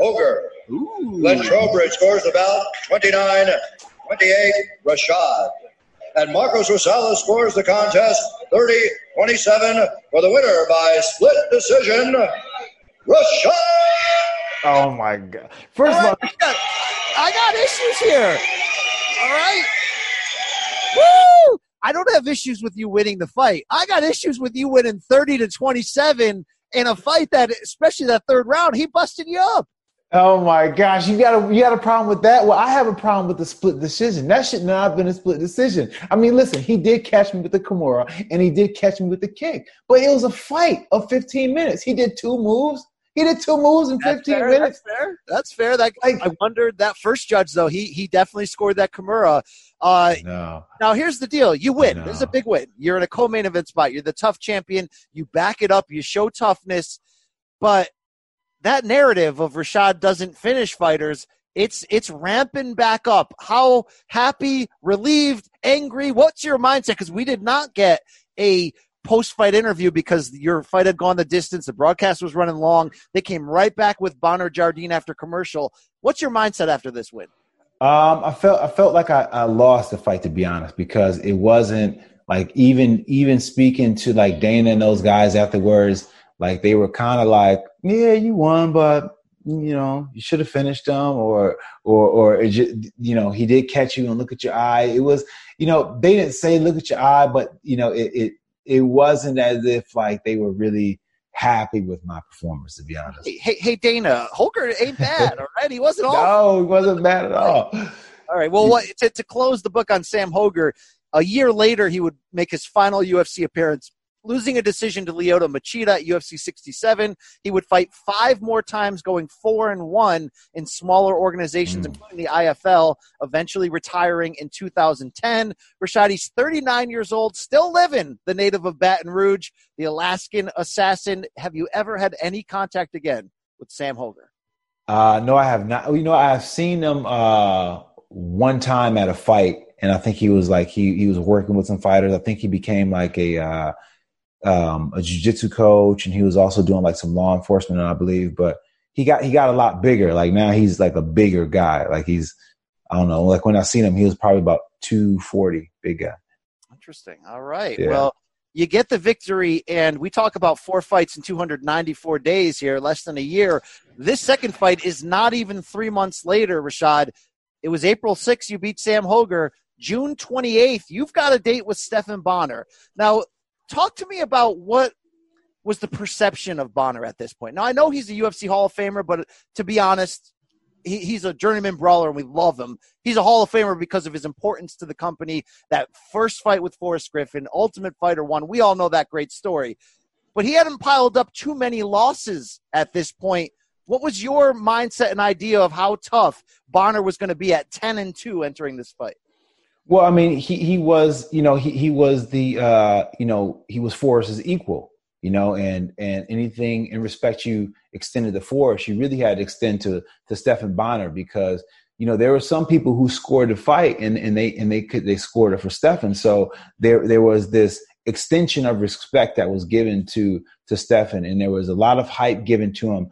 Hoger. Len Trowbridge scores about 29 28 Rashad. And Marcos Rosales scores the contest 30 27 for the winner by split decision, Rashad. Oh my God. First right, of all, I got, I got issues here. All right. Woo! I don't have issues with you winning the fight. I got issues with you winning 30 to 27 in a fight that, especially that third round, he busted you up. Oh my gosh, you got a you got a problem with that? Well, I have a problem with the split decision. That should not have been a split decision. I mean, listen, he did catch me with the Kimura and he did catch me with the kick, but it was a fight of 15 minutes. He did two moves. He did two moves in 15 fair, minutes. That's fair. That's fair. That I, I wondered that first judge though. He he definitely scored that Kimura. Uh, no. Now here's the deal: you win. No. This is a big win. You're in a co-main event spot. You're the TUF champion. You back it up. You show toughness, but that narrative of Rashad doesn't finish fighters, it's it's ramping back up. How happy, relieved, angry? What's your mindset? Because we did not get a post fight interview because your fight had gone the distance. The broadcast was running long. They came right back with Bonnar Jardine after commercial. What's your mindset after this win? Um, I felt I felt like I, I lost the fight to be honest because it wasn't like even even speaking to like Dana and those guys afterwards like they were kind of like, yeah, you won, but you know, you should have finished them, or or or just, you know, he did catch you and look at your eye. It was, you know, they didn't say look at your eye, but you know, it it it wasn't as if like they were really happy with my performance, to be honest. Hey, hey, hey Dana, Hoger ain't bad, all right? He wasn't all. no, he wasn't bad at all. All right. Well, what, to, to close the book on Sam Hoger, a year later, he would make his final UFC appearance losing a decision to Lyoto Machida at UFC 67. He would fight five more times, going four and one in smaller organizations, mm. including the IFL, eventually retiring in 2010. Rashadi's 39 years old, still living, the native of Baton Rouge, the Alaskan assassin. Have you ever had any contact again with Sam Hoger? Uh, no, I have not. You know, I've seen him uh, one time at a fight, and I think he was like he he was working with some fighters. I think he became like a uh, um, a jujitsu coach, and he was also doing like some law enforcement, I believe. But he got he got a lot bigger. Like now he's like a bigger guy. Like he's I don't know. Like when I seen him, he was probably about two forty, big guy. Interesting. All right. Yeah. Well, you get the victory, and we talk about four fights in 294 days here, less than a year. This second fight is not even three months later, Rashad. It was April 6th, you beat Sam Hoger. June 28th, you've got a date with Stephan Bonnar. Now, talk to me about what was the perception of Bonnar at this point. Now I know he's a UFC Hall of Famer, but to be honest, he, he's a journeyman brawler and we love him. He's a Hall of Famer because of his importance to the company. That first fight with Forrest Griffin, Ultimate Fighter one. We all know that great story, but he hadn't piled up too many losses at this point. What was your mindset and idea of how tough Bonnar was going to be at ten and two entering this fight? Well, I mean, he he was, you know, he he was the, uh, you know, he was Forrest's equal, you know, and and anything in respect you extended to Forrest, you really had to extend to to Stephan Bonnar because you know there were some people who scored the fight and and they and they could they scored it for Stephan, so there there was this extension of respect that was given to to Stephan, and there was a lot of hype given to him,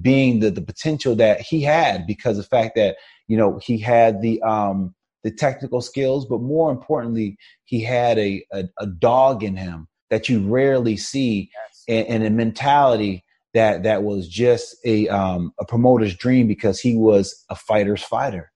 being the the potential that he had because of the fact that you know he had the um the technical skills, but more importantly, he had a, a, a dog in him that you rarely see yes. and, and, a mentality that that was just a um, a promoter's dream because he was a fighter's fighter.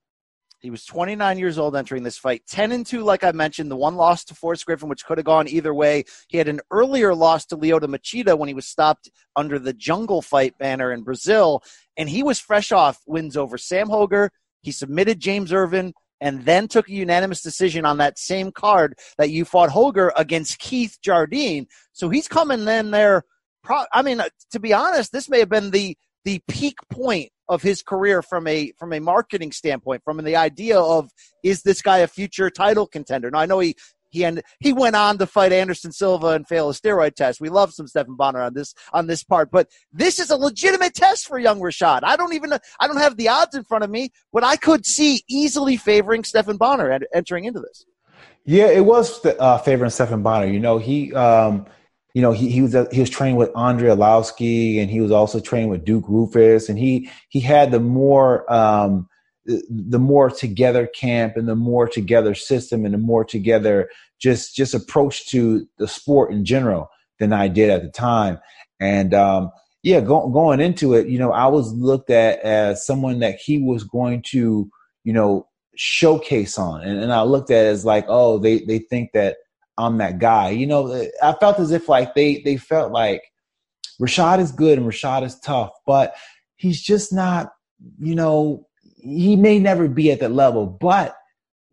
He was 29 years old entering this fight. 10 and 2, like I mentioned, the one loss to Forrest Griffin, which could have gone either way. He had an earlier loss to Lyoto Machida when he was stopped under the jungle fight banner in Brazil. And he was fresh off wins over Sam Hoger. He submitted James Irvin, and then took a unanimous decision on that same card that you fought Hoger against Keith Jardine. So he's coming in there. Pro- I mean, uh, to be honest, this may have been the the peak point of his career from a from a marketing standpoint, from the idea of is this guy a future title contender? Now I know he he and he went on to fight Anderson Silva and fail a steroid test. We love some Stephan Bonnar on this on this part, but this is a legitimate test for young Rashad. I don't even I don't have the odds in front of me, but I could see easily favoring Stephan Bonnar entering into this. Yeah, it was uh, favoring Stephan Bonnar. You know, he um, you know, he, he was he was trained with Andre Arlovski, and he was also trained with Duke Roufus, and he he had the more um, the more together camp and the more together system and the more together just just approach to the sport in general than I did at the time. And um, yeah, go, going into it, you know, I was looked at as someone that he was going to, you know, showcase on, and, and I looked at as like, oh, they they think that I'm that guy. You know, I felt as if like they they felt like Rashad is good and Rashad is tough, but he's just not you know, he may never be at that level, but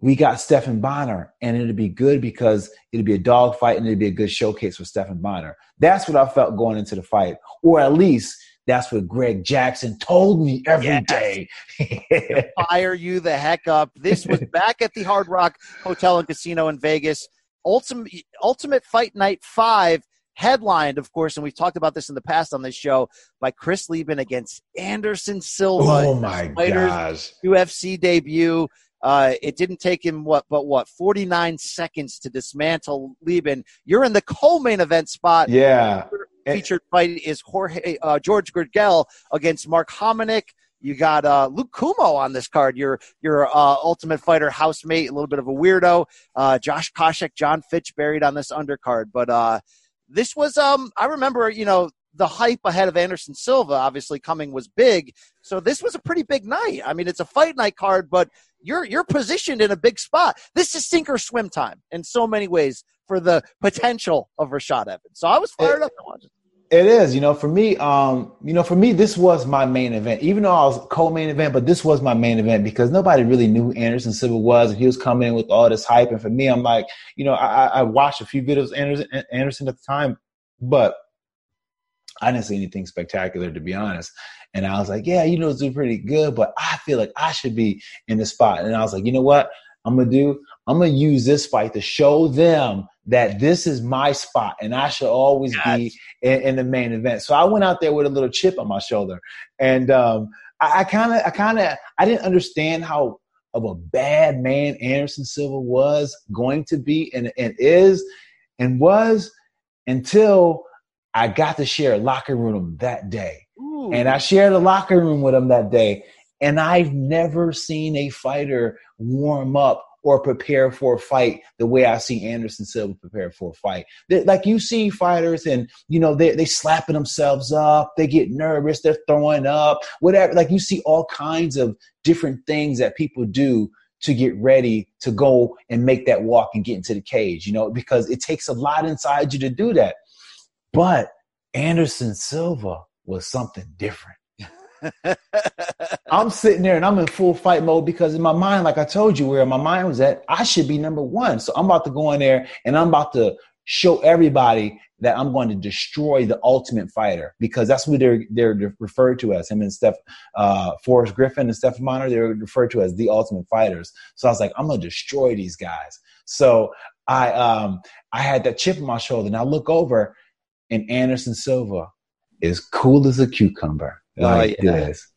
we got Stephan Bonnar, and it'd be good because it'd be a dogfight and it'd be a good showcase for Stephan Bonnar. That's what I felt going into the fight, or at least that's what Greg Jackson told me every yes. day. fire you the heck up. This was back at the Hard Rock Hotel and Casino in Vegas. Ultimate Ultimate Fight Night Five headlined, of course, and we've talked about this in the past on this show, by Chris Leben against Anderson Silva. Oh my gosh. UFC debut. Uh, it didn't take him what, but what, 49 seconds to dismantle Leben. You're in the co-main event spot. Yeah. Featured fight is Jorge uh, George Gurgel against Mark Hominick. You got uh, Luke Cummo on this card. Your your uh, Ultimate Fighter housemate, a little bit of a weirdo. Uh, Josh Koscheck, John Fitch buried on this undercard, but uh, this was um I remember you know the hype ahead of Anderson Silva obviously coming was big. So this was a pretty big night. I mean, it's a fight night card, but you're you're positioned in a big spot. This is sink or swim time in so many ways for the potential of Rashad Evans. So I was fired it, up to watch it. It is, you know, for me, um, you know, for me, this was my main event. Even though I was co-main event, but this was my main event because nobody really knew who Anderson Silva was, and he was coming in with all this hype. And for me, I'm like, you know, I, I watched a few videos Anderson, Anderson at the time, but I didn't see anything spectacular to be honest. And I was like, yeah, you know, it's pretty good, but I feel like I should be in the spot. And I was like, you know what? I'm gonna do. I'm gonna use this fight to show them that this is my spot, and I should always be in, in, the main event. So I went out there with a little chip on my shoulder, and um, I kind of, I kind of, I didn't understand how of a bad man Anderson Silva was going to be, and, and is, and was until I got to share a locker room that day. Ooh. And I shared a locker room with him that day. And I've never seen a fighter warm up or prepare for a fight the way I see Anderson Silva prepare for a fight. They're, like you see fighters and you know they they slapping themselves up, they get nervous, they're throwing up, whatever. Like you see all kinds of different things that people do to get ready to go and make that walk and get into the cage, you know, because it takes a lot inside you to do that. But Anderson Silva was something different. I'm sitting there and I'm in full fight mode because in my mind, like I told you, where my mind was at, I should be number one. So I'm about to go in there and I'm about to show everybody that I'm going to destroy the ultimate fighter because that's what they're they're referred to as him and Steph uh, Forrest Griffin and Stephan Bonnar. They're referred to as the ultimate fighters. So I was like, I'm gonna destroy these guys. So I um I had that chip on my shoulder and I look over and Anderson Silva is cool as a cucumber. Like oh, yeah. this.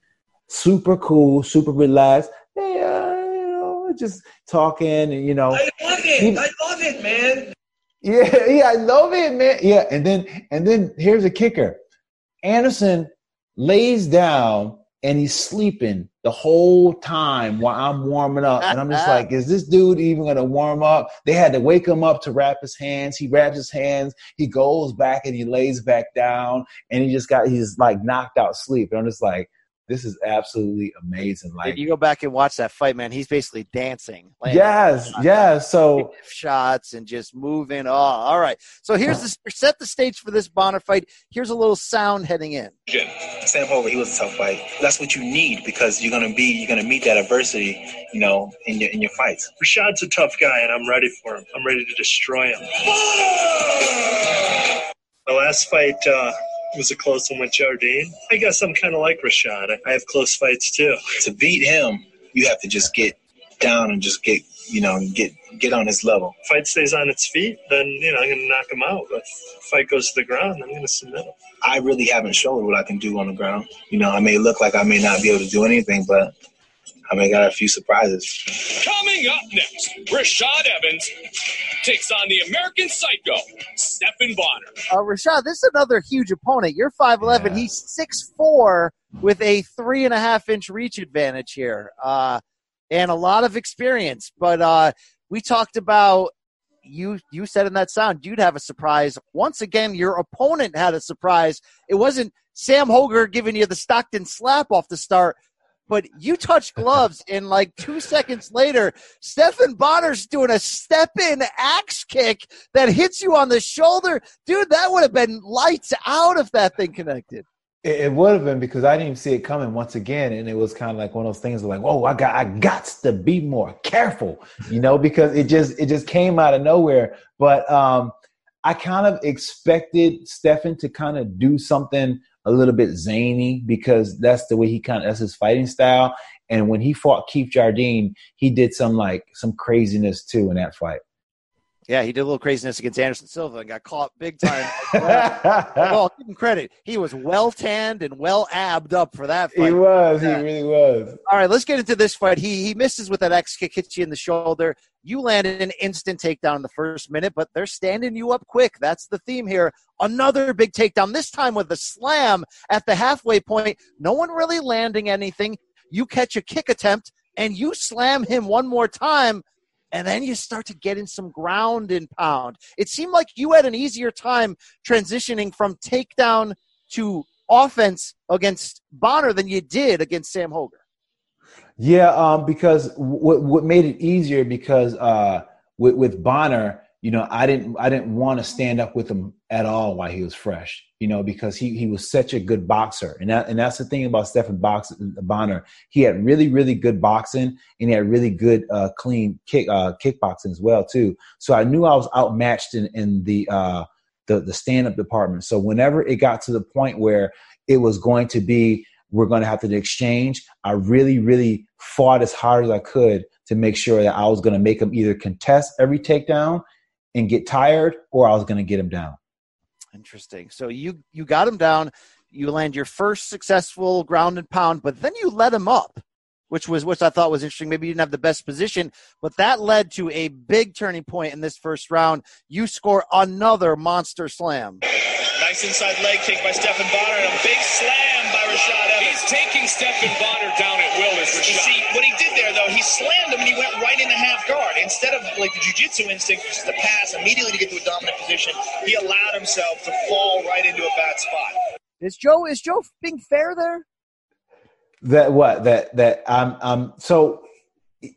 Super cool, super relaxed. Hey, uh, you know, just talking and you know. I love it. He, I love it, man. Yeah, yeah, I love it, man. Yeah, and then and then here's a kicker. Anderson lays down and he's sleeping the whole time while I'm warming up. And I'm just like, is this dude even gonna warm up? They had to wake him up to wrap his hands. He wraps his hands, he goes back and he lays back down, and he just got he's like knocked out sleep. And I'm just like, this is absolutely amazing. Like if you go back and watch that fight, man, he's basically dancing. Yes, yes. So shots and just moving. Oh, all right. So here's the set the stage for this Bonnar fight. Here's a little sound heading in. Sam Hoger, he was a tough fight. That's what you need because you're gonna be you're gonna meet that adversity, you know, in your in your fights. Rashad's a tough guy, and I'm ready for him. I'm ready to destroy him. The last fight. Uh, was a close one with Jardine. I guess I'm kind of like Rashad. I have close fights too. To beat him, you have to just get down and just get you know get get on his level. Fight stays on its feet, then you know I'm gonna knock him out. If fight goes to the ground, I'm gonna submit him. I really haven't shown what I can do on the ground. You know, I may look like I may not be able to do anything, but I may got a few surprises. Coming up next, Rashad Evans takes on the American Psycho, Stephan Bonnar. Uh, Rashad, this is another huge opponent. You're 5'11. Yeah. He's 6'4 with a three and a half inch reach advantage here uh, and a lot of experience. But uh, we talked about you you said in that sound you'd have a surprise. Once again, your opponent had a surprise. It wasn't Sam Hoger giving you the Stockton slap off the start but you touch gloves and like two seconds later, Stephan Bonnar's doing a step in axe kick that hits you on the shoulder. Dude, that would have been lights out if that thing connected. It, would have been because I didn't even see it coming once again, and it was kind of like one of those things like, "Oh, I got, I got to be more careful," you know, because it just, it just came out of nowhere. But um, I kind of expected Stephan to kind of do something a little bit zany because that's the way he kind of that's his fighting style. And when he fought Keith Jardine, he did some like some craziness too in that fight. Yeah, he did a little craziness against Anderson Silva and got caught big time. well, give him credit. He was well tanned and well abbed up for that fight. He was. Yeah. He really was. All right, let's get into this fight. He he misses with that axe kick, hits you in the shoulder. You landed an instant takedown in the first minute, but they're standing you up quick. That's the theme here. Another big takedown, this time with a slam at the halfway point. No one really landing anything. You catch a kick attempt and you slam him one more time and then you start to get in some ground and pound. It seemed like you had an easier time transitioning from takedown to offense against Bonnar than you did against Sam Hoger. Yeah, um, because what what made it easier because uh, with with Bonnar, you know, I didn't I didn't want to stand up with him at all while he was fresh, you know, because he he was such a good boxer, and that and that's the thing about Stephan Box Bonnar. He had really really good boxing, and he had really good uh, clean kick uh, kickboxing as well too. So I knew I was outmatched in in the uh, the the stand up department. So whenever it got to the point where it was going to be we're going to have to exchange, I really really fought as hard as I could to make sure that I was going to make him either contest every takedown and get tired, or I was going to get him down. Interesting. So you you got him down. You land your first successful ground and pound, but then you let him up, which was which I thought was interesting. Maybe you didn't have the best position, but that led to a big turning point in this first round. You score another monster slam. Nice inside leg kick by Stephan Bonnar and a big slam by Rashad Evans. He's taking Stephan Bonnar down at will. This You see, what he did there, though, he slammed him and he went right into half guard. Instead of like the jiu-jitsu instinct, which is to pass immediately to get to a dominant position, he allowed himself to fall right into a bad spot. Is Joe is Joe being fair there? That what that that I'm um so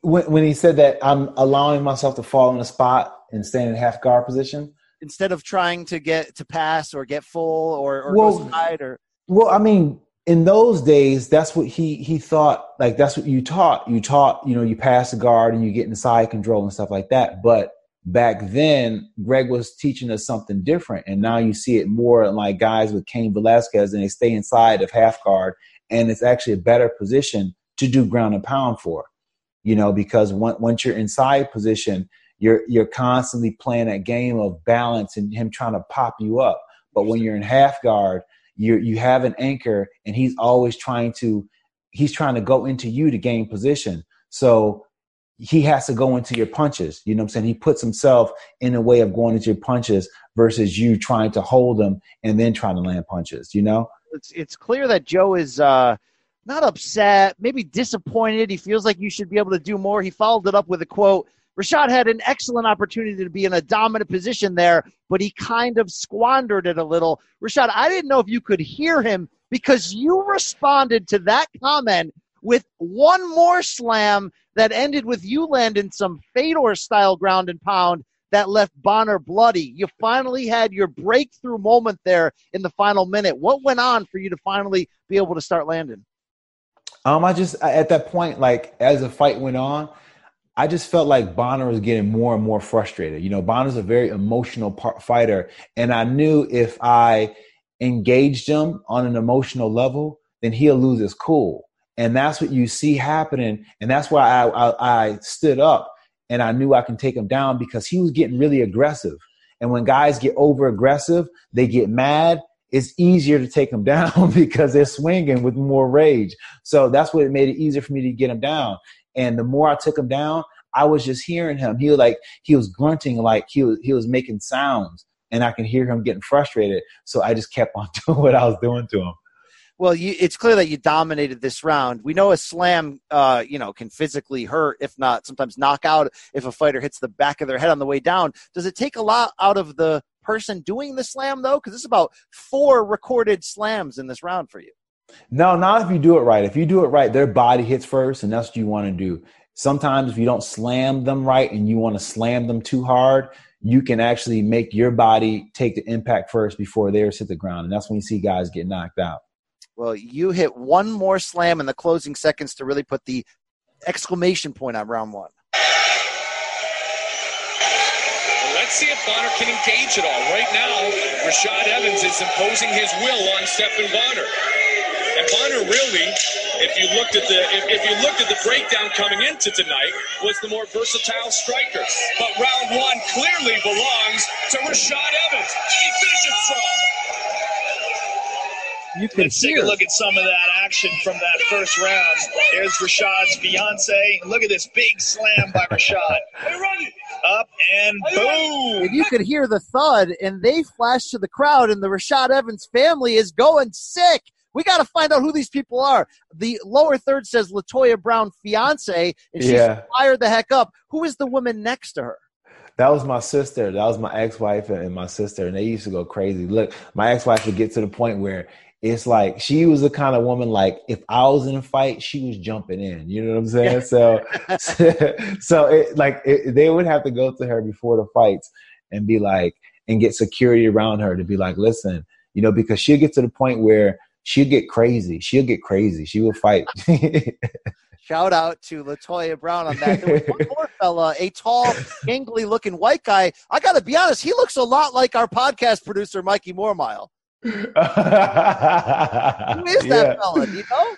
when when he said that I'm allowing myself to fall in a spot and stand in half guard position instead of trying to get to pass or get full or, or well, go side or well i mean in those days that's what he he thought like that's what you taught. You taught you know you pass the guard and you get inside control and stuff like that. But back then greg was teaching us something different. And now you see it more like guys with cain velasquez and they stay inside of half guard and it's actually a better position to do ground and pound for you know because once you're inside position you're you're constantly playing that game of balance and him trying to pop you up. But when you're in half guard, you you have an anchor and he's always trying to he's trying to go into you to gain position. So he has to go into your punches. You know what I'm saying? He puts himself in a way of going into your punches versus you trying to hold him and then trying to land punches, you know? It's it's clear that Joe is uh not upset, maybe disappointed. He feels like you should be able to do more. He followed it up with a quote Rashad had an excellent opportunity to be in a dominant position there, but he kind of squandered it a little. Rashad, I didn't know if you could hear him because you responded to that comment with one more slam that ended with you landing some Fedor style ground and pound that left Bonnar bloody. You finally had your breakthrough moment there in the final minute. What went on for you to finally be able to start landing? Um, I just at that point, like as the fight went on, I just felt like Bonnar was getting more and more frustrated. You know, Bonnar's a very emotional part, fighter, and I knew if I engaged him on an emotional level, then he'll lose his cool. And that's what you see happening. And that's why I, I, I stood up and I knew I can take him down because he was getting really aggressive. And when guys get over aggressive, they get mad. It's easier to take them down because they're swinging with more rage. So that's what it made it easier for me to get him down. And the more I took him down, I was just hearing him. He was like he was grunting like he was he was making sounds, and I can hear him getting frustrated. So I just kept on doing what I was doing to him. Well, you, it's clear that you dominated this round. We know a slam, uh, you know, can physically hurt, if not sometimes knock out, if a fighter hits the back of their head on the way down. Does it take a lot out of the person doing the slam though? Because it's about four recorded slams in this round for you. No, not if you do it right. If you do it right, their body hits first, and that's what you want to do. Sometimes, if you don't slam them right and you want to slam them too hard, you can actually make your body take the impact first before theirs hit the ground. And that's when you see guys get knocked out. Well, you hit one more slam in the closing seconds to really put the exclamation point on round one. Let's see if Bonnar can engage at all. Right now, Rashad Evans is imposing his will on Stephan Bonnar. And Bonnar really, if you looked at the if, if, you looked at the breakdown coming into tonight, was the more versatile striker. But round one clearly belongs to Rashad Evans. He finishes strong. You can Let's hear. take a look at some of that action from that first round. There's Rashad's fiance. Look at this big slam by Rashad. Up and boom. And you could hear the thud, and they flash to the crowd, and the Rashad Evans family is going sick. We got to find out who these people are. The lower third says Latoya Brown fiance, and she's yeah. fired the heck up. Who is the woman next to her? That was my sister. That was my ex-wife and my sister, and they used to go crazy. Look, my ex-wife would get to the point where it's like she was the kind of woman like if I was in a fight, she was jumping in. You know what I'm saying? so, so it, like it, they would have to go to her before the fights and be like and get security around her to be like, listen, you know, because she'll get to the point where she'll get crazy. She'll get crazy. She will fight. Shout out to Latoya Brown on that. There was one more fella, a tall, gangly looking white guy. I got to be honest, he looks a lot like our podcast producer, Mikey Mormile. Who is that yeah. fella? You know?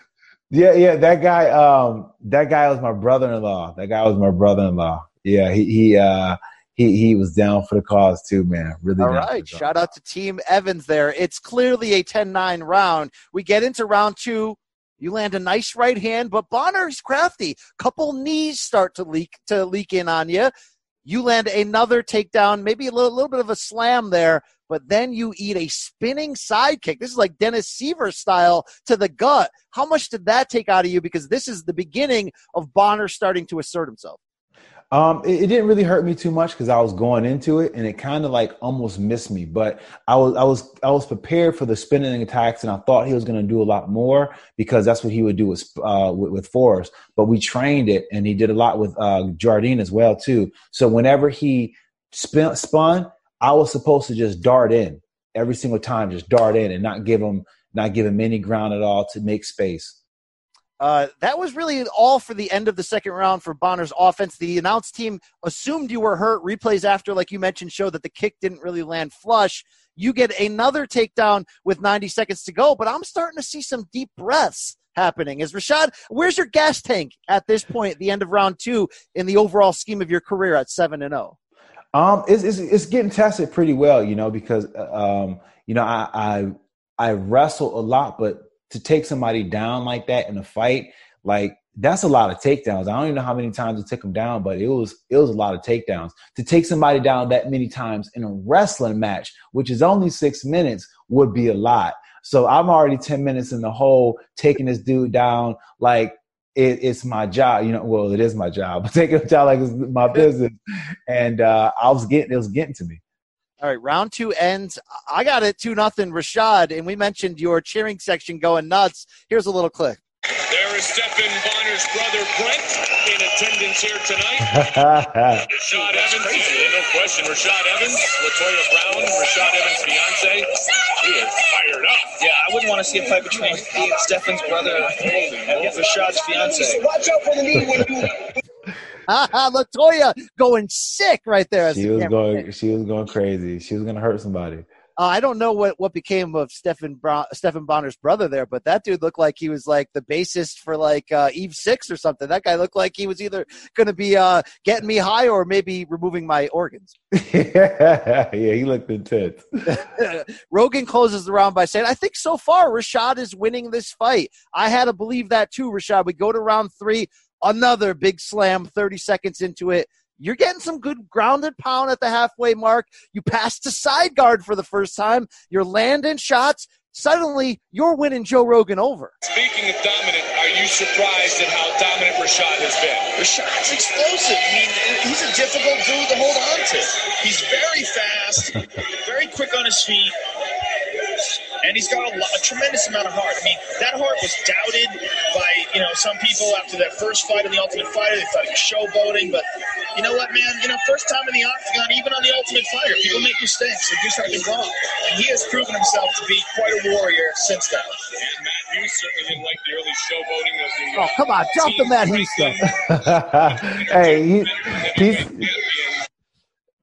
Yeah, yeah, that guy. Um, that guy was my brother-in-law. That guy was my brother-in-law. Yeah, he he uh he he was down for the cause too, man. Really. All right. Shout out to Team Evans there. It's clearly a 10-9 round. We get into round two. You land a nice right hand, but Bonnar's crafty. Couple knees start to leak to leak in on you. You land another takedown, maybe a little, little bit of a slam there, but then you eat a spinning side kick. This is like Dennis Siver style to the gut. How much did that take out of you? Because this is the beginning of Bonnar starting to assert himself. Um, it, it, didn't really hurt me too much because I was going into it, and it kind of like almost missed me. But I was, I was, I was prepared for the spinning attacks, and I thought he was going to do a lot more because that's what he would do with, uh, with, with Forrest. But we trained it, and he did a lot with uh, Jardine as well too. So whenever he spin, spun, I was supposed to just dart in every single time, just dart in and not give him not give him any ground at all to make space. Uh, that was really all for the end of the second round for Bonnar's offense. The announced team assumed you were hurt. Replays after, like you mentioned, show that the kick didn't really land flush. You get another takedown with 90 seconds to go, but I'm starting to see some deep breaths happening. Is Rashad, where's your gas tank at this point at the end of round two in the overall scheme of your career at 7 and 0? Um, it's, it's, it's getting tested pretty well, you know, because uh, um, you know I, I I wrestle a lot, but to take somebody down like that in a fight, like that's a lot of takedowns. I don't even know how many times it took them down, but it was it was a lot of takedowns. To take somebody down that many times in a wrestling match, which is only six minutes, would be a lot. So I'm already ten minutes in the hole, taking this dude down like it, it's my job. You know, well, it is my job. Taking a job like it's my business, and uh, I was getting it was getting to me. All right, round two ends. I got it two nothing, Rashad, and we mentioned your cheering section going nuts. Here's a little clip. There is Stephan Bonnar's brother Brent in attendance here tonight. Rashad Evans, no question. Rashad Evans, Latoya Brown, Rashad Evans' fiance. He is fired up. Yeah, I wouldn't want to see a fight between me and brother and Rashad's fiance. Watch out for the knee when you. Latoya going sick right there. She was going. She was going crazy. She was going to hurt somebody. Uh, I don't know what, what became of Stephan Bra- Stephan Bonnar's brother there, but that dude looked like he was like the bassist for like uh, Eve Six or something. That guy looked like he was either going to be uh, getting me high or maybe removing my organs. yeah, he looked intense. Rogan closes the round by saying, "I think so far Rashad is winning this fight. I had to believe that too, Rashad. We go to round three, another big slam, thirty seconds into it." You're getting some good grounded pound at the halfway mark. You pass to side guard for the first time. You're landing shots. Suddenly, you're winning Joe Rogan over. Speaking of dominant, are you surprised at how dominant Rashad has been? Rashad's explosive. I mean, he's a difficult dude to hold on to. He's very fast, very quick on his feet and he's got a, a, tremendous amount of heart. I mean, that heart was doubted by you know some people after that first fight in the Ultimate Fighter. They thought he was showboating, but you know what, man? You know, first time in the octagon, even on the Ultimate Fighter, people make mistakes. They do something wrong, and he has proven himself to be quite a warrior since then. And Matt Hughes certainly didn't like the early showboating of the. Oh, Uh, come on, drop the Matt Hughes stuff. hey, he, he's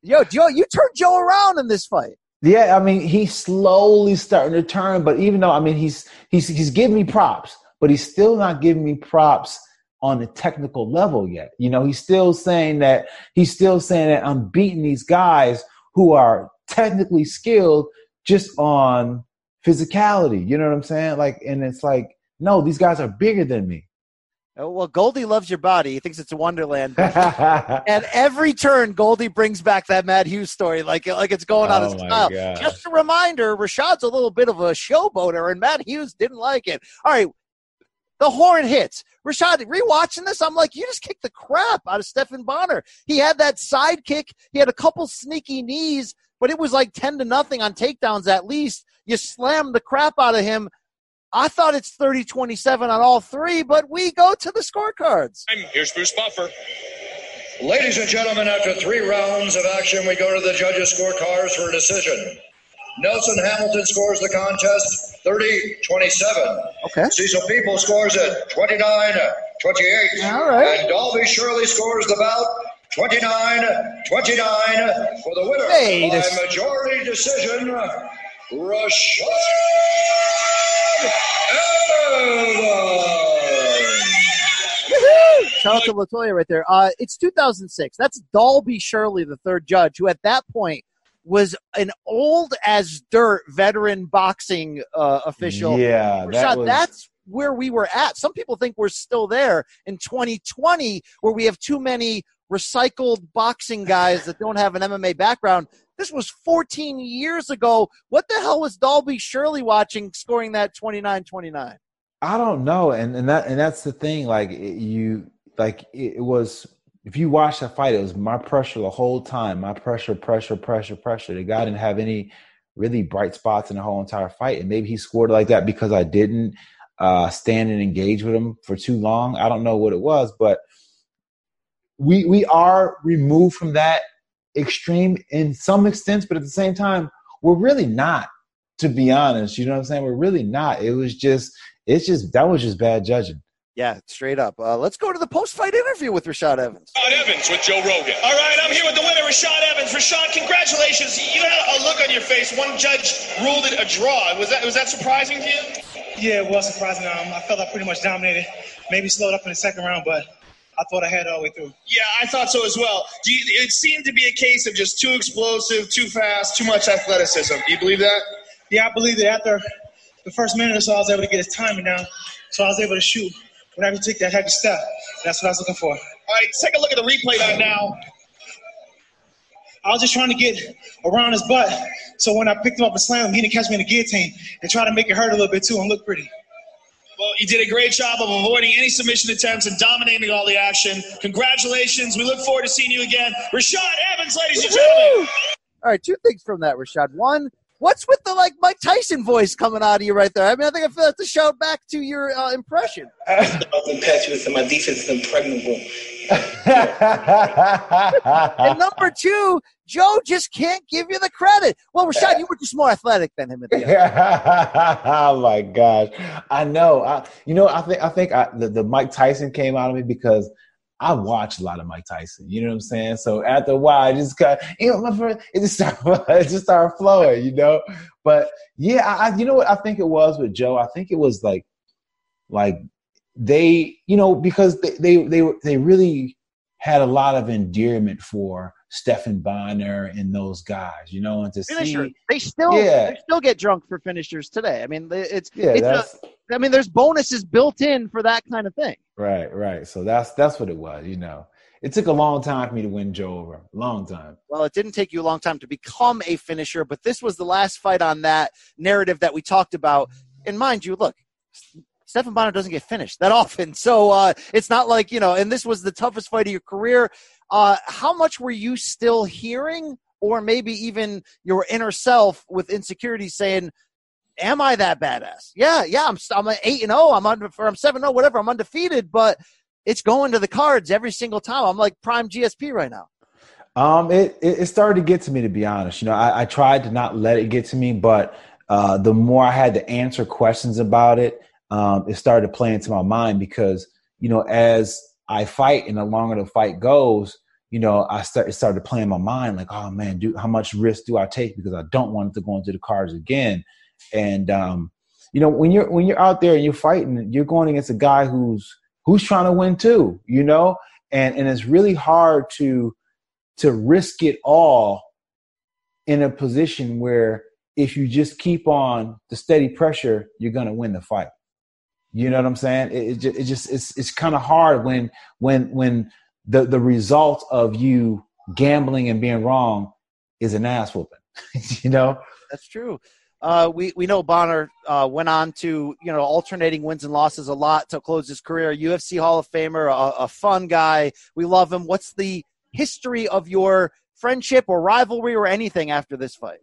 Yo, Joe, you turned Joe around in this fight. Yeah, I mean, he's slowly starting to turn, but even though I mean he's he's he's giving me props, but he's still not giving me props on the technical level yet. You know, he's still saying that he's still saying that I'm beating these guys who are technically skilled just on physicality. You know what I'm saying? Like, and it's like, no, these guys are bigger than me. Oh, well, Goldie loves your body. He thinks it's a wonderland. and every turn, Goldie brings back that Matt Hughes story, like like it's going on Oh of my Just a reminder: Rashad's a little bit of a showboater, and Matt Hughes didn't like it. All right, the horn hits. Rashad, rewatching this, I'm like, you just kicked the crap out of Stephan Bonnar. He had that side kick. He had a couple sneaky knees, but it was like ten to nothing on takedowns at least. You slammed the crap out of him. I thought it's 30-27 on all three, but we go to the scorecards. Here's Bruce Buffer. Ladies and gentlemen, after three rounds of action, we go to the judges' scorecards for a decision. Nelson Hamilton scores the contest 30 27. Okay. Cecil Peoples scores it 29 28. All right. And Dalby Shirley scores the bout 29 29 for the winner Hey, by this- majority decision, Rashad Evans. Shout out to Latoya right there. Uh, it's 2006. That's Dalby Shirley, the third judge, who at that point was an old as dirt veteran boxing uh, official. Yeah, that was- that's where we were at. Some people think we're still there in 2020, where we have too many recycled boxing guys that don't have an MMA background. This was 14 years ago. What the hell was Dalby Shirley watching, scoring that 29-29? I don't know, and and that and that's the thing. Like it, you, like it, it was. If you watch the fight, it was my pressure the whole time. My pressure, pressure, pressure, pressure. The guy didn't have any really bright spots in the whole entire fight, and maybe he scored like that because I didn't uh, stand and engage with him for too long. I don't know what it was, but we we are removed from that extreme in some extent, but at the same time, we're really not. To be honest, you know what I'm saying? We're really not. It was just, it's just that was just bad judging. Yeah, straight up. Uh, let's go to the post-fight interview with Rashad Evans. Rashad Evans with Joe Rogan. All right, I'm here with the winner, Rashad Evans. Rashad, congratulations. You had a look on your face. One judge ruled it a draw. Was that was that surprising to you? Yeah, it was surprising. Um, I felt I pretty much dominated. Maybe slowed up in the second round, but I thought I had it all the way through. Yeah, I thought so as well. You, it seemed to be a case of just too explosive, too fast, too much athleticism. Do you believe that? Yeah, I believe that after the first minute or so, I was able to get his timing down, so I was able to shoot whenever he took that heavy step. That's what I was looking for. All right, take a look at the replay right now. I was just trying to get around his butt, so when I picked him up and slammed him, he didn't catch me in the guillotine and try to make it hurt a little bit too and look pretty. Well, you did a great job of avoiding any submission attempts and dominating all the action. Congratulations. We look forward to seeing you again. Rashad Evans, ladies and gentlemen. All right, two things from that, Rashad. One, what's with the like Mike Tyson voice coming out of you right there? I mean, I think I feel like to shout back to your uh, impression. I was impetuous and my defense is impregnable. and number two, Joe just can't give you the credit. Well, Rashad, you were just more athletic than him at the oh my gosh, I know. I, you know, I think I think I, the, the Mike Tyson came out of me because I watched a lot of Mike Tyson. You know what I'm saying? So after a while, I just got you know my friend, it just started, it just started flowing. You know, but yeah, I, I you know what I think it was with Joe. I think it was like like they you know because they they they, they really had a lot of endearment for Stephan Bonnar and those guys. You know, and to Finisher. see They still Yeah. they still get drunk for finishers today. I mean, it's Yeah, it's that's- a, I mean, there's bonuses built in for that kind of thing. Right, right. So that's that's what it was. You know, it took a long time for me to win Joe over. Long time. Well, it didn't take you a long time to become a finisher, but this was the last fight on that narrative that we talked about. And mind you, look, Stephan Bonnar doesn't get finished that often. So uh, it's not like, you know, and this was the toughest fight of your career. Uh, how much were you still hearing, or maybe even your inner self with insecurity saying, Am I that badass? Yeah, yeah, I'm, I'm an 8 and 0, I'm under, or I'm 7 0, whatever, I'm undefeated, but it's going to the cards every single time. I'm like prime GSP right now. Um, it, it it started to get to me to be honest. You know, I, I tried to not let it get to me, but uh, the more I had to answer questions about it, um, it started to play into my mind because you know as I fight and the longer the fight goes, you know, I start, started playing my mind like, oh man, do how much risk do I take because I don't want it to go into the cards again. And um, you know, when you're when you're out there and you're fighting, you're going against a guy who's who's trying to win too, you know, and and it's really hard to to risk it all in a position where if you just keep on the steady pressure, you're gonna win the fight. You know what I'm saying? It, it, just, it just it's it's kind of hard when when when the the result of you gambling and being wrong is an ass whooping. you know? That's true. Uh, we we know Bonnar uh, went on to you know alternating wins and losses a lot to close his career. UFC Hall of Famer, a, a fun guy. We love him. What's the history of your friendship or rivalry or anything after this fight?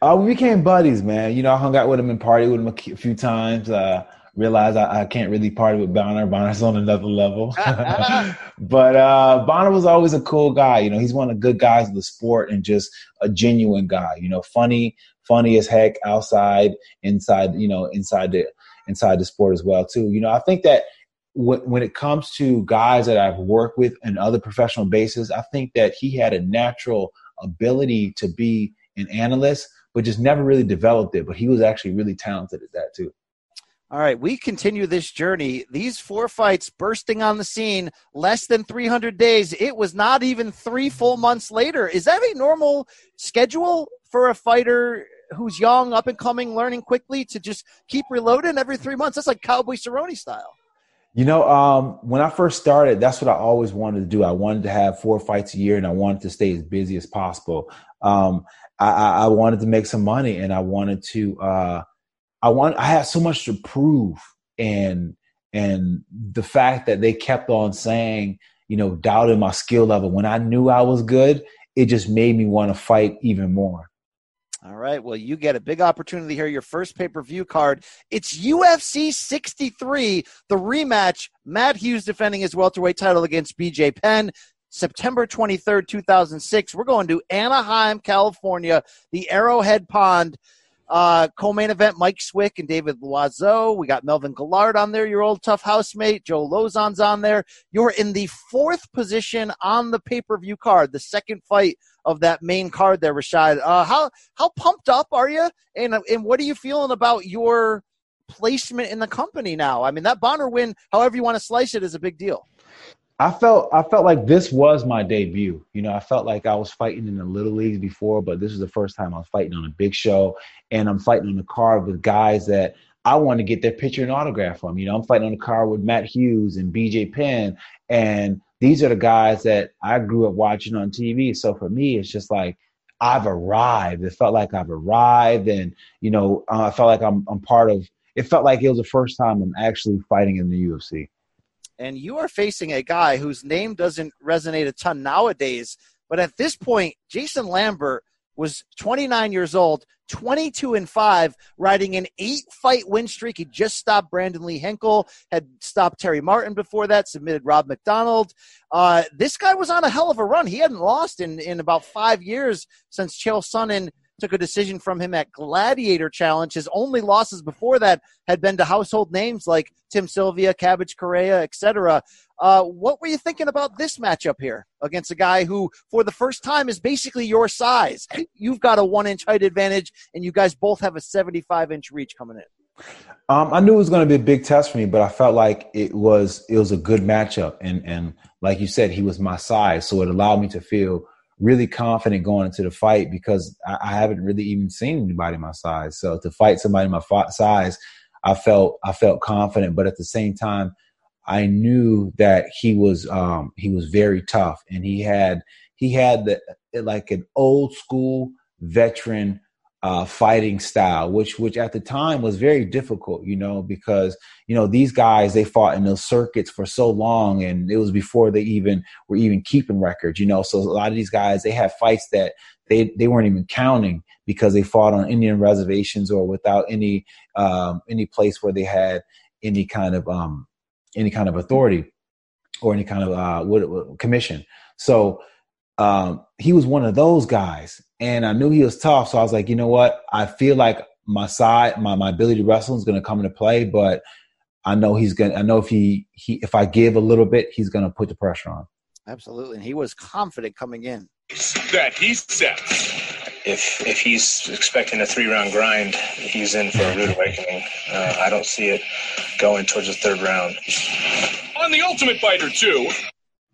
Uh, we became buddies, man. You know, I hung out with him and party with him a few times. Uh, realized I, I, can't really party with Bonnar. Bonnar's on another level. but uh, Bonnar was always a cool guy. You know, he's one of the good guys of the sport and just a genuine guy. You know, funny, funny as heck outside, inside. You know, inside the inside the sport as well too. You know, I think that when it comes to guys that I've worked with in other professional bases, I think that he had a natural ability to be an analyst, but just never really developed it. But he was actually really talented at that too. All right, we continue this journey. These four fights bursting on the scene less than 300 days. It was not even three full months later. Is that a normal schedule for a fighter who's young, up and coming, learning quickly to just keep reloading every three months? That's like Cowboy Cerrone style. You know, um, when I first started, that's what I always wanted to do. I wanted to have four fights a year, and I wanted to stay as busy as possible. Um, I, I, wanted to make some money, and I wanted to. Uh, I want I had so much to prove and and the fact that they kept on saying, you know, doubting my skill level when I knew I was good, it just made me want to fight even more. All right. Well, you get a big opportunity here. Your first pay per view card. It's UFC 63, the rematch. Matt Hughes defending his welterweight title against BJ Penn. September 23rd, 2006. We're going to Anaheim, California, the Arrowhead Pond. Uh, co-main event: Mike Swick and David Loiseau. We got Melvin Guillard on there, your old tough housemate. Joe Lauzon's on there. You're in the fourth position on the pay-per-view card, the second fight of that main card there, Rashad. Uh, how how pumped up are you? And and what are you feeling about your placement in the company now? I mean, that Bonnar win, however you want to slice it, is a big deal. I felt I felt like this was my debut. You know, I felt like I was fighting in the little leagues before, but this was the first time I was fighting on a big show, and I'm fighting on the card with guys that I want to get their picture and autograph from. You know, I'm fighting on the card with Matt Hughes and BJ Penn, and these are the guys that I grew up watching on TV. So for me, it's just like I've arrived. It felt like I've arrived, and you know, uh, I felt like I'm I'm part of. It felt like it was the first time I'm actually fighting in the UFC and you are facing a guy whose name doesn't resonate a ton nowadays. But at this point, Jason Lambert was 29 years old, 22 and 5, riding an eight fight win streak. He just stopped Brandon Lee Hinkle, had stopped Terry Martin before that, submitted Rob McDonald. Uh, this guy was on a hell of a run. He hadn't lost in, in about five years since Chael Sonnen took a decision from him at Gladiator Challenge. His only losses before that had been to household names like Tim Sylvia, Cabbage Correira, etc. Uh, what were you thinking about this matchup here against a guy who, for the first time, is basically your size? You've got a one inch height advantage, and you guys both have a 75 inch reach coming in. Um, I knew it was going to be a big test for me, but I felt like it was it was a good matchup, and and like you said, he was my size, so it allowed me to feel really confident going into the fight because I, I, haven't really even seen anybody my size. So to fight somebody my size, I felt I felt confident, but at the same time, I knew that he was um, he was very tough, and he had he had the like an old school veteran uh, fighting style, which which at the time was very difficult, you know, because you know these guys they fought in those circuits for so long, and it was before they even were even keeping records, you know. So a lot of these guys they have fights that they they weren't even counting because they fought on Indian reservations or without any um, any place where they had any kind of um, any kind of authority or any kind of uh, commission. So um, he was one of those guys, and I knew he was tough. So I was like, you know what? I feel like my side, my my ability to wrestle is going to come into play, but I know he's gonna. I know if he he if I give a little bit, he's gonna put the pressure on. Absolutely, and he was confident coming in. That he's set. If if he's expecting a three round grind, he's in for a rude awakening. Uh, I don't see it going towards the third round. On the Ultimate Fighter too.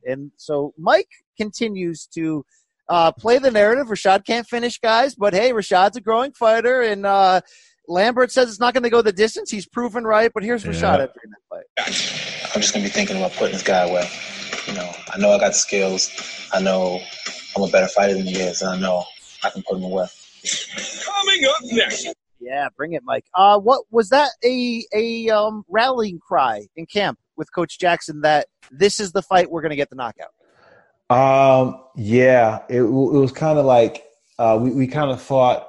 And so Mike continues to uh, play the narrative. Rashad can't finish guys, but hey, Rashad's a growing fighter, and uh, Lambert says it's not going to go the distance. He's proven right, but here's Rashad Yeah. entering that fight. I'm just gonna be thinking about putting this guy away. You know, I know I got skills. I know I'm a better fighter than he is, and I know I can put him away. Coming up next. Yeah, bring it, Mike. Uh, what was that? A a um, rallying cry in camp with Coach Jackson that this is the fight we're going to get the knockout. Um, yeah, it, it was kind of like uh, we we kind of thought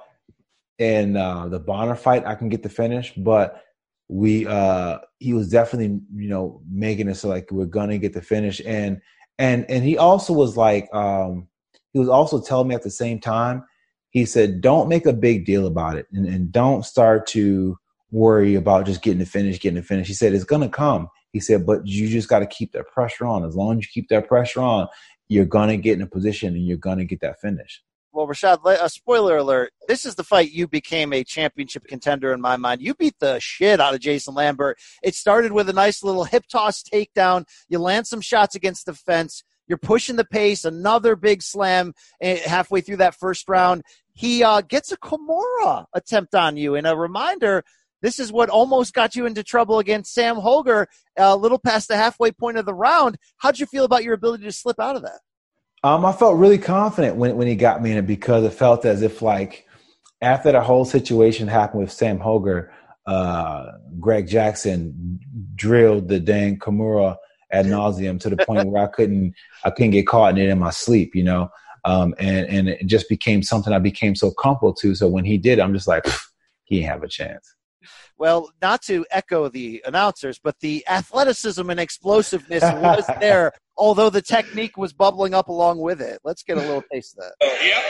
in uh, the Bonner fight I can get the finish, but we uh, he was definitely you know making it so like we're gonna get the finish, and and and he also was like um, he was also telling me at the same time he said don't make a big deal about it and, and don't start to worry about just getting the finish, getting the finish. He said it's gonna come. He said, but you just got to keep that pressure on. As long as you keep that pressure on, you're gonna get in a position and you're gonna get that finish. Well, Rashad, le- uh, spoiler alert: this is the fight you became a championship contender in my mind. You beat the shit out of Jason Lambert. It started with a nice little hip toss takedown. You land some shots against the fence. You're pushing the pace. Another big slam eh, halfway through that first round. He uh, gets a Kimura attempt on you, and a reminder. This is what almost got you into trouble against Sam Hoger, a little past the halfway point of the round. How'd you feel about your ability to slip out of that? Um, I felt really confident when when he got me in it because it felt as if like after the whole situation happened with Sam Hoger, uh, Greg Jackson drilled the dang Kimura ad nauseum to the point where I couldn't I couldn't get caught in it in my sleep, you know. Um, and and it just became something I became so comfortable to. So when he did, I'm just like, "Pff, he have a chance. Well, not to echo the announcers, but the athleticism and explosiveness was there, although the technique was bubbling up along with it. Let's get a little taste of that. Oh, Yep.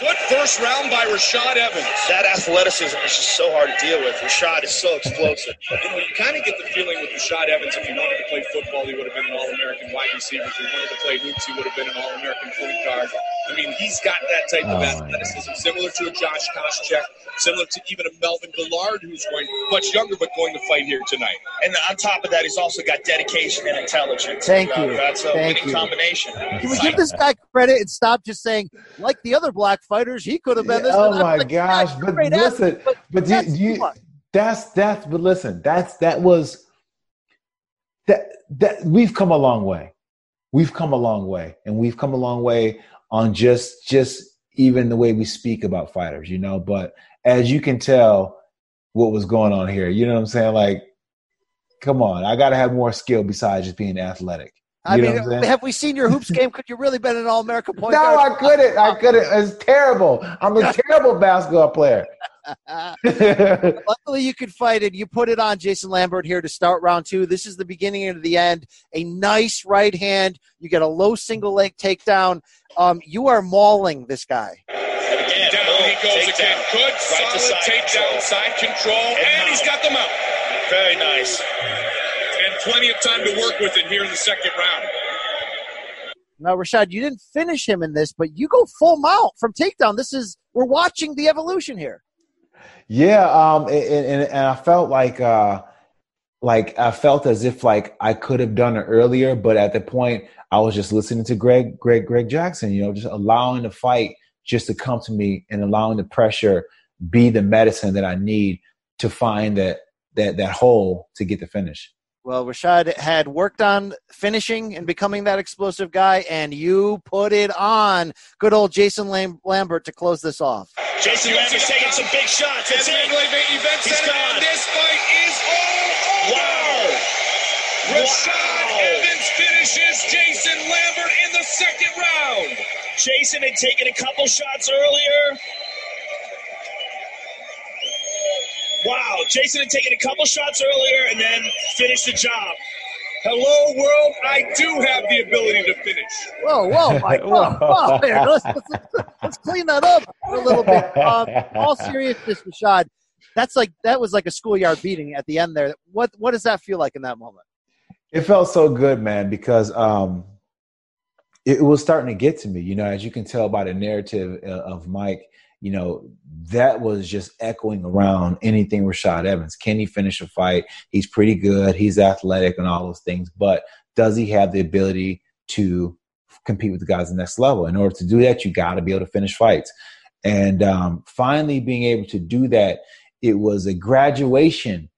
Good first round by Rashad Evans. That athleticism is just so hard to deal with. Rashad is so explosive. You know, you kind of get the feeling with Rashad Evans, if he wanted to play football, he would have been an All-American wide receiver. If he wanted to play hoops, he would have been an All-American point guard. I mean, he's got that type of Oh, athleticism, similar to a Josh Koscheck, similar to even a Melvin Guillard, who's going much younger but going to fight here tonight. And on top of that, he's also got dedication and intelligence. Thank Uh, you. That's a Thank winning you. combination. Can we give this guy credit and stop just saying, like the other black fighters, he could have been this? oh my like, gosh! But listen, athlete, but but do, that's do you, that's that's but listen, that's that was that that we've come a long way. We've come a long way, and we've come a long way on just just even the way we speak about fighters, you know. But as you can tell, what was going on here, you know what I'm saying? Like, come on, I got to have more skill besides just being athletic. You I know mean, what I'm saying? have we seen your hoops game? Could you really been an All American point No, I couldn't. I couldn't. It's terrible. I'm a terrible basketball player. Luckily, you could fight it. You put it on Jason Lambert here to start round two. This is the beginning of the end. A nice right hand. You get a low single leg takedown. Um, you are mauling this guy. And down he goes again. Good, to solid side takedown, control. side control, and he's got them out. Very nice. And plenty of time to work with it here in the second round. Now, Rashad, you didn't finish him in this, but you go full mount from takedown. This is we're watching the evolution here. Yeah, um, and, and, and I felt like, uh, like I felt as if like I could have done it earlier, but at the point I was just listening to Greg, Greg, Greg Jackson. You know, just allowing the fight just to come to me and allowing the pressure be the medicine that I need to find that that that hole to get the finish. Well, Rashad had worked on finishing and becoming that explosive guy, and you put it on. Good old Jason Lam- Lambert to close this off. Jason Lambert's taking some big shots. That's And it. Event He's center, gone. this fight is all over. Wow. Rashad Wow. Evans finishes Jason Lambert in the second round. Jason had taken a couple shots earlier. Wow, Jason had taken a couple shots earlier and then finished the job. Hello, world. I do have the ability to finish. Whoa, whoa, Mike, whoa, whoa. Here, let's, let's, let's clean that up a little bit. Um, all seriousness, Rashad, that's like that was like a schoolyard beating at the end there. What what does that feel like in that moment? It felt so good, man, because um, it, was starting to get to me. You know, as you can tell by the narrative uh, of Mike, you know, that was just echoing around anything Rashad Evans. Can he finish a fight? He's pretty good. He's athletic and all those things, but does he have the ability to compete with the guys at the next level? In order to do that, you got to be able to finish fights. And um, finally being able to do that, it was a graduation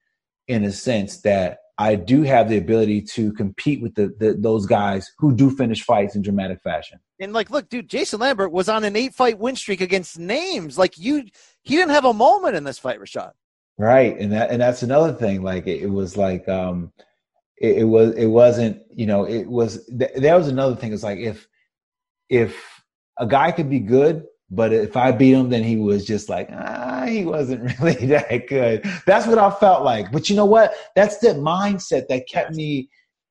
in a sense that I do have the ability to compete with the, the, those guys who do finish fights in dramatic fashion. And like, look, dude, Jason Lambert was on an eight fight win streak against names. Like you, he didn't have a moment in this fight, Rashad. Right, and that and that's another thing. Like it, it was like um, it, it, was it wasn't you know it was th- there was another thing. It's like if if a guy could be good but if I beat him, then he was just like, ah, he wasn't really that good. That's what I felt like. But you know what? That's the mindset that kept me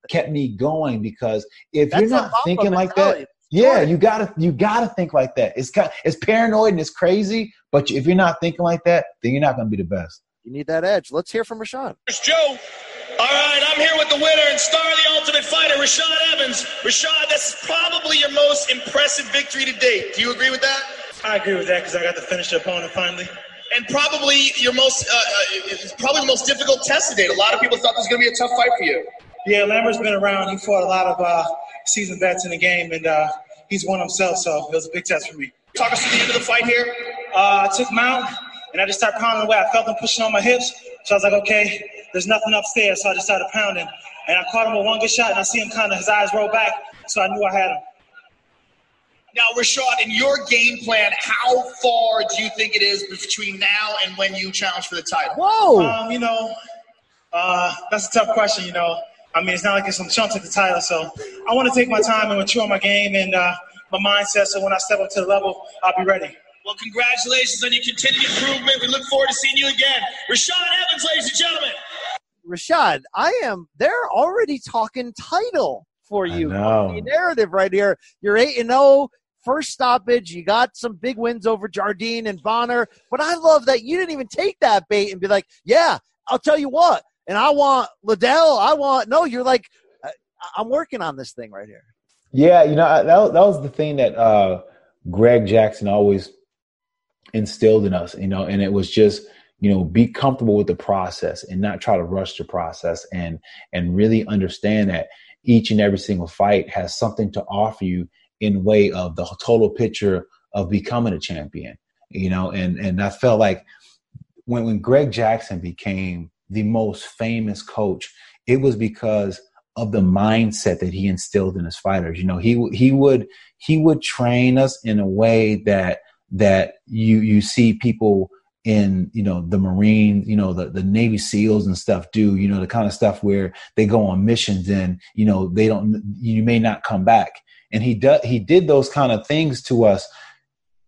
kept me going because if That's you're not thinking like that, yeah, you gotta you gotta think like that. It's kind it's paranoid and it's crazy, but if you're not thinking like that, then you're not gonna be the best. You need that edge. Let's hear from Rashad. Here's Joe. All right, I'm here with the winner and star of the Ultimate Fighter, Rashad Evans. Rashad, this is probably your most impressive victory to date. Do you agree with that? I agree with that because I got to finish the opponent finally. And probably your most, uh, uh, it's probably the most difficult test to date. A lot of people thought this was going to be a tough fight for you. Yeah, Lambert's been around. He fought a lot of uh, seasoned vets in the game, and uh, he's won himself, so it was a big test for me. Talk us to the end of the fight here. Uh, I took him out, and I just started pounding away. I felt him pushing on my hips, so I was like, okay, there's nothing upstairs, so I just started pounding. And I caught him with one good shot, and I see him kind of, his eyes roll back, so I knew I had him. Now, Rashad, in your game plan, how far do you think it is between now and when you challenge for the title? Whoa! Um, you know, uh, that's a tough question. You know, I mean, it's not like it's some chance at the title, so I want to take my time and mature on my game and uh, my mindset. So when I step up to the level, I'll be ready. Well, congratulations on your continued improvement. We look forward to seeing you again, Rashad Evans, ladies and gentlemen. Rashad, I am. They're already talking title for you. The narrative right here. You're eight and zero. First stoppage. You got some big wins over Jardine and Bonnar. But I love that you didn't even take that bait and be like, yeah, I'll tell you what. And I want Liddell. I want, no, you're like, I'm working on this thing right here. Yeah, you know, that, that was the thing that uh, Greg Jackson always instilled in us, you know, and it was just, you know, be comfortable with the process and not try to rush the process and and really understand that each and every single fight has something to offer you in way of the total picture of becoming a champion you know? And and i felt like when when greg jackson became the most famous coach it was because of the mindset that he instilled in his fighters. You know he he would he would train us in a way that that you you see people in you know the marine you know the, the navy seals and stuff do you know the kind of stuff where they go on missions and you know they don't you may not come back and he does he did those kind of things to us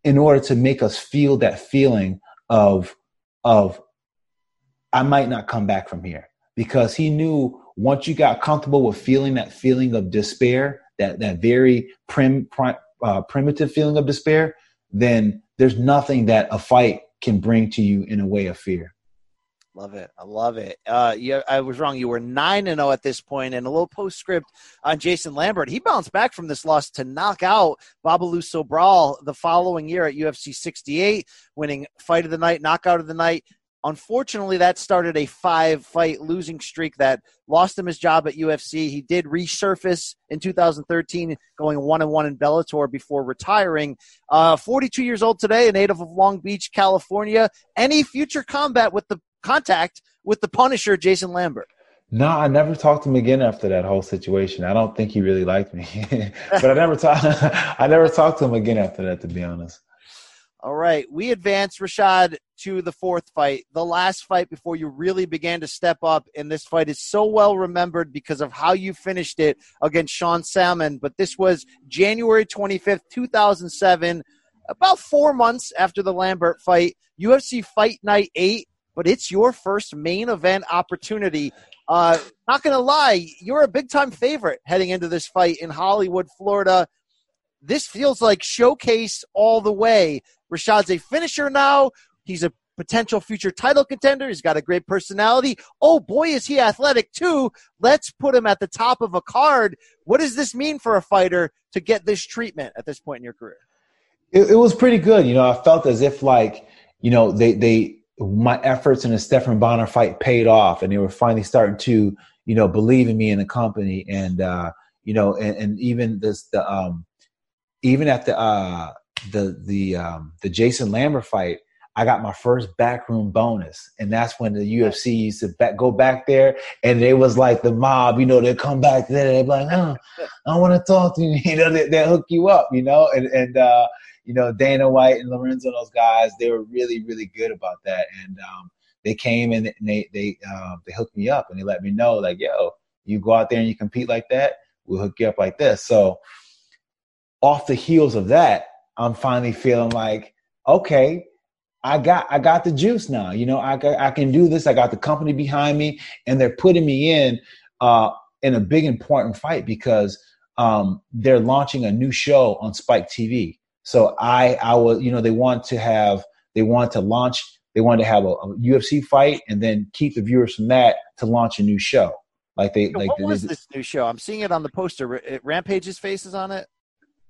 in order to make us feel that feeling of of i might not come back from here because he knew once you got comfortable with feeling that feeling of despair that that very prim, prim uh, primitive feeling of despair then there's nothing that a fight can bring to you in a way of fear. Love it. I love it. Uh, yeah, I was wrong. You were 9 and 0 at this point, and a little postscript on Jason Lambert. He bounced back from this loss to knock out Babalu Sobral the following year at UFC 68, winning fight of the night, knockout of the night. Unfortunately, that started a five fight losing streak that lost him his job at UFC. He did resurface in 2013, going one and one in Bellator before retiring. Uh, 42 years old today, a native of Long Beach, California. Any future combat with the contact with the Punisher, Jason Lambert? No, I never talked to him again after that whole situation. I don't think he really liked me, but I never talked. I never talked to him again after that, to be honest. All right, we advance Rashad to the fourth fight, the last fight before you really began to step up. And this fight is so well remembered because of how you finished it against Sean Salmon. But this was January 25th, 2007, about four months after the Lambert fight. UFC Fight Night 8, but it's your first main event opportunity. Uh, not going to lie, you're a big time favorite heading into this fight in Hollywood, Florida. This feels like showcase all the way. Rashad's a finisher now. He's a potential future title contender. He's got a great personality. Oh boy, is he athletic too. Let's put him at the top of a card. What does this mean for a fighter to get this treatment at this point in your career? It, it was pretty good. You know, I felt as if like, you know, they, they, my efforts in the Stephan Bonnar fight paid off and they were finally starting to, you know, believe in me in the company. And, uh, you know, and, and even this, the, um, even at the, uh, the, the, um, the Jason Lambert fight, I got my first backroom bonus, and that's when the UFC used to back, go back there, and it was like the mob. You know, they come back there, they're like, "Oh, I want to talk to you." You know, they, they hook you up. You know, and and uh, you know Dana White and Lorenzo, those guys, they were really really good about that, and um, they came and they they uh, they hooked me up and they let me know like, "Yo, you go out there and you compete like that, we'll hook you up like this." So, off the heels of that, I'm finally feeling like, okay I got I got the juice now. You know, I I can do this. I got the company behind me, and they're putting me in uh, in a big important fight because um, they're launching a new show on Spike TV. So I I was you know they want to have they want to launch they want to have a, a UFC fight and then keep the viewers from that to launch a new show. Like they like what was this new show? I'm seeing it on the poster. Rampage's face is on it.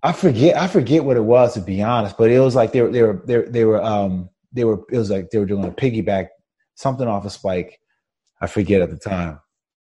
I forget I forget what it was to be honest, but it was like they were they were they were, they were um they were it was like they were doing a piggyback something off of Spike. I forget at the time.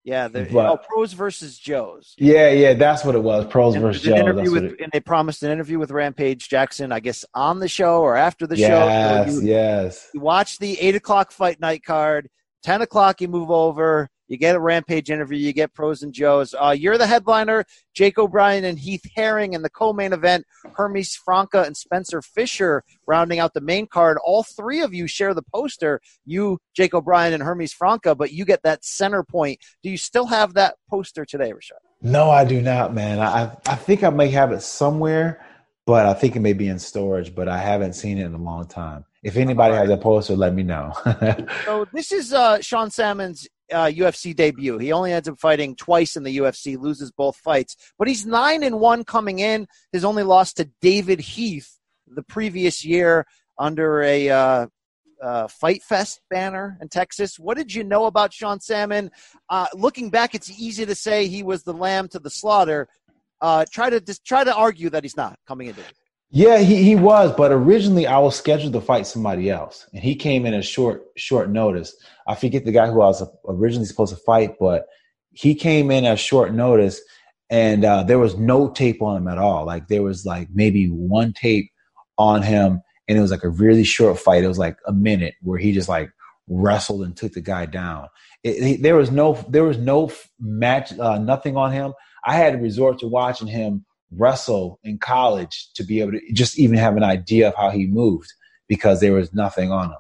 Yeah, the but, oh, pros versus Joes. Yeah, yeah, that's what it was. Pros and versus Joes. With, it, and they promised an interview with Rampage Jackson, I guess, on the show or after the yes, show. Yes, yes. You watch the eight o'clock fight night card. Ten o'clock, you move over. You get a Rampage interview. You get pros and Joes. Uh, you're the headliner. Jake O'Brien and Heath Herring in the co-main event. Hermes Franca and Spencer Fisher rounding out the main card. All three of you share the poster. You, Jake O'Brien, and Hermes Franca, but you get that center point. Do you still have that poster today, Rashad? No, I do not, man. I I think I may have it somewhere, but I think it may be in storage. But I haven't seen it in a long time. If anybody has a poster, let me know. so this is uh, Sean Salmon's uh, UFC debut. He only ends up fighting twice in the UFC, loses both fights, but he's nine and one coming in. His only loss to David Heath the previous year under a uh, uh, Fight Fest banner in Texas. What did you know about Sean Salmon? Uh, looking back, it's easy to say he was the lamb to the slaughter. Uh, try to just try to argue that he's not coming into it. Yeah, he, he was, but originally I was scheduled to fight somebody else, and he came in a short short notice. I forget the guy who I was originally supposed to fight, but he came in at short notice, and uh, there was no tape on him at all. Like there was like maybe one tape on him, and it was like a really short fight. It was like a minute where he just like wrestled and took the guy down. It, it, there was no there was no match, uh, nothing on him. I had to resort to watching him wrestle in college to be able to just even have an idea of how he moved because there was nothing on him.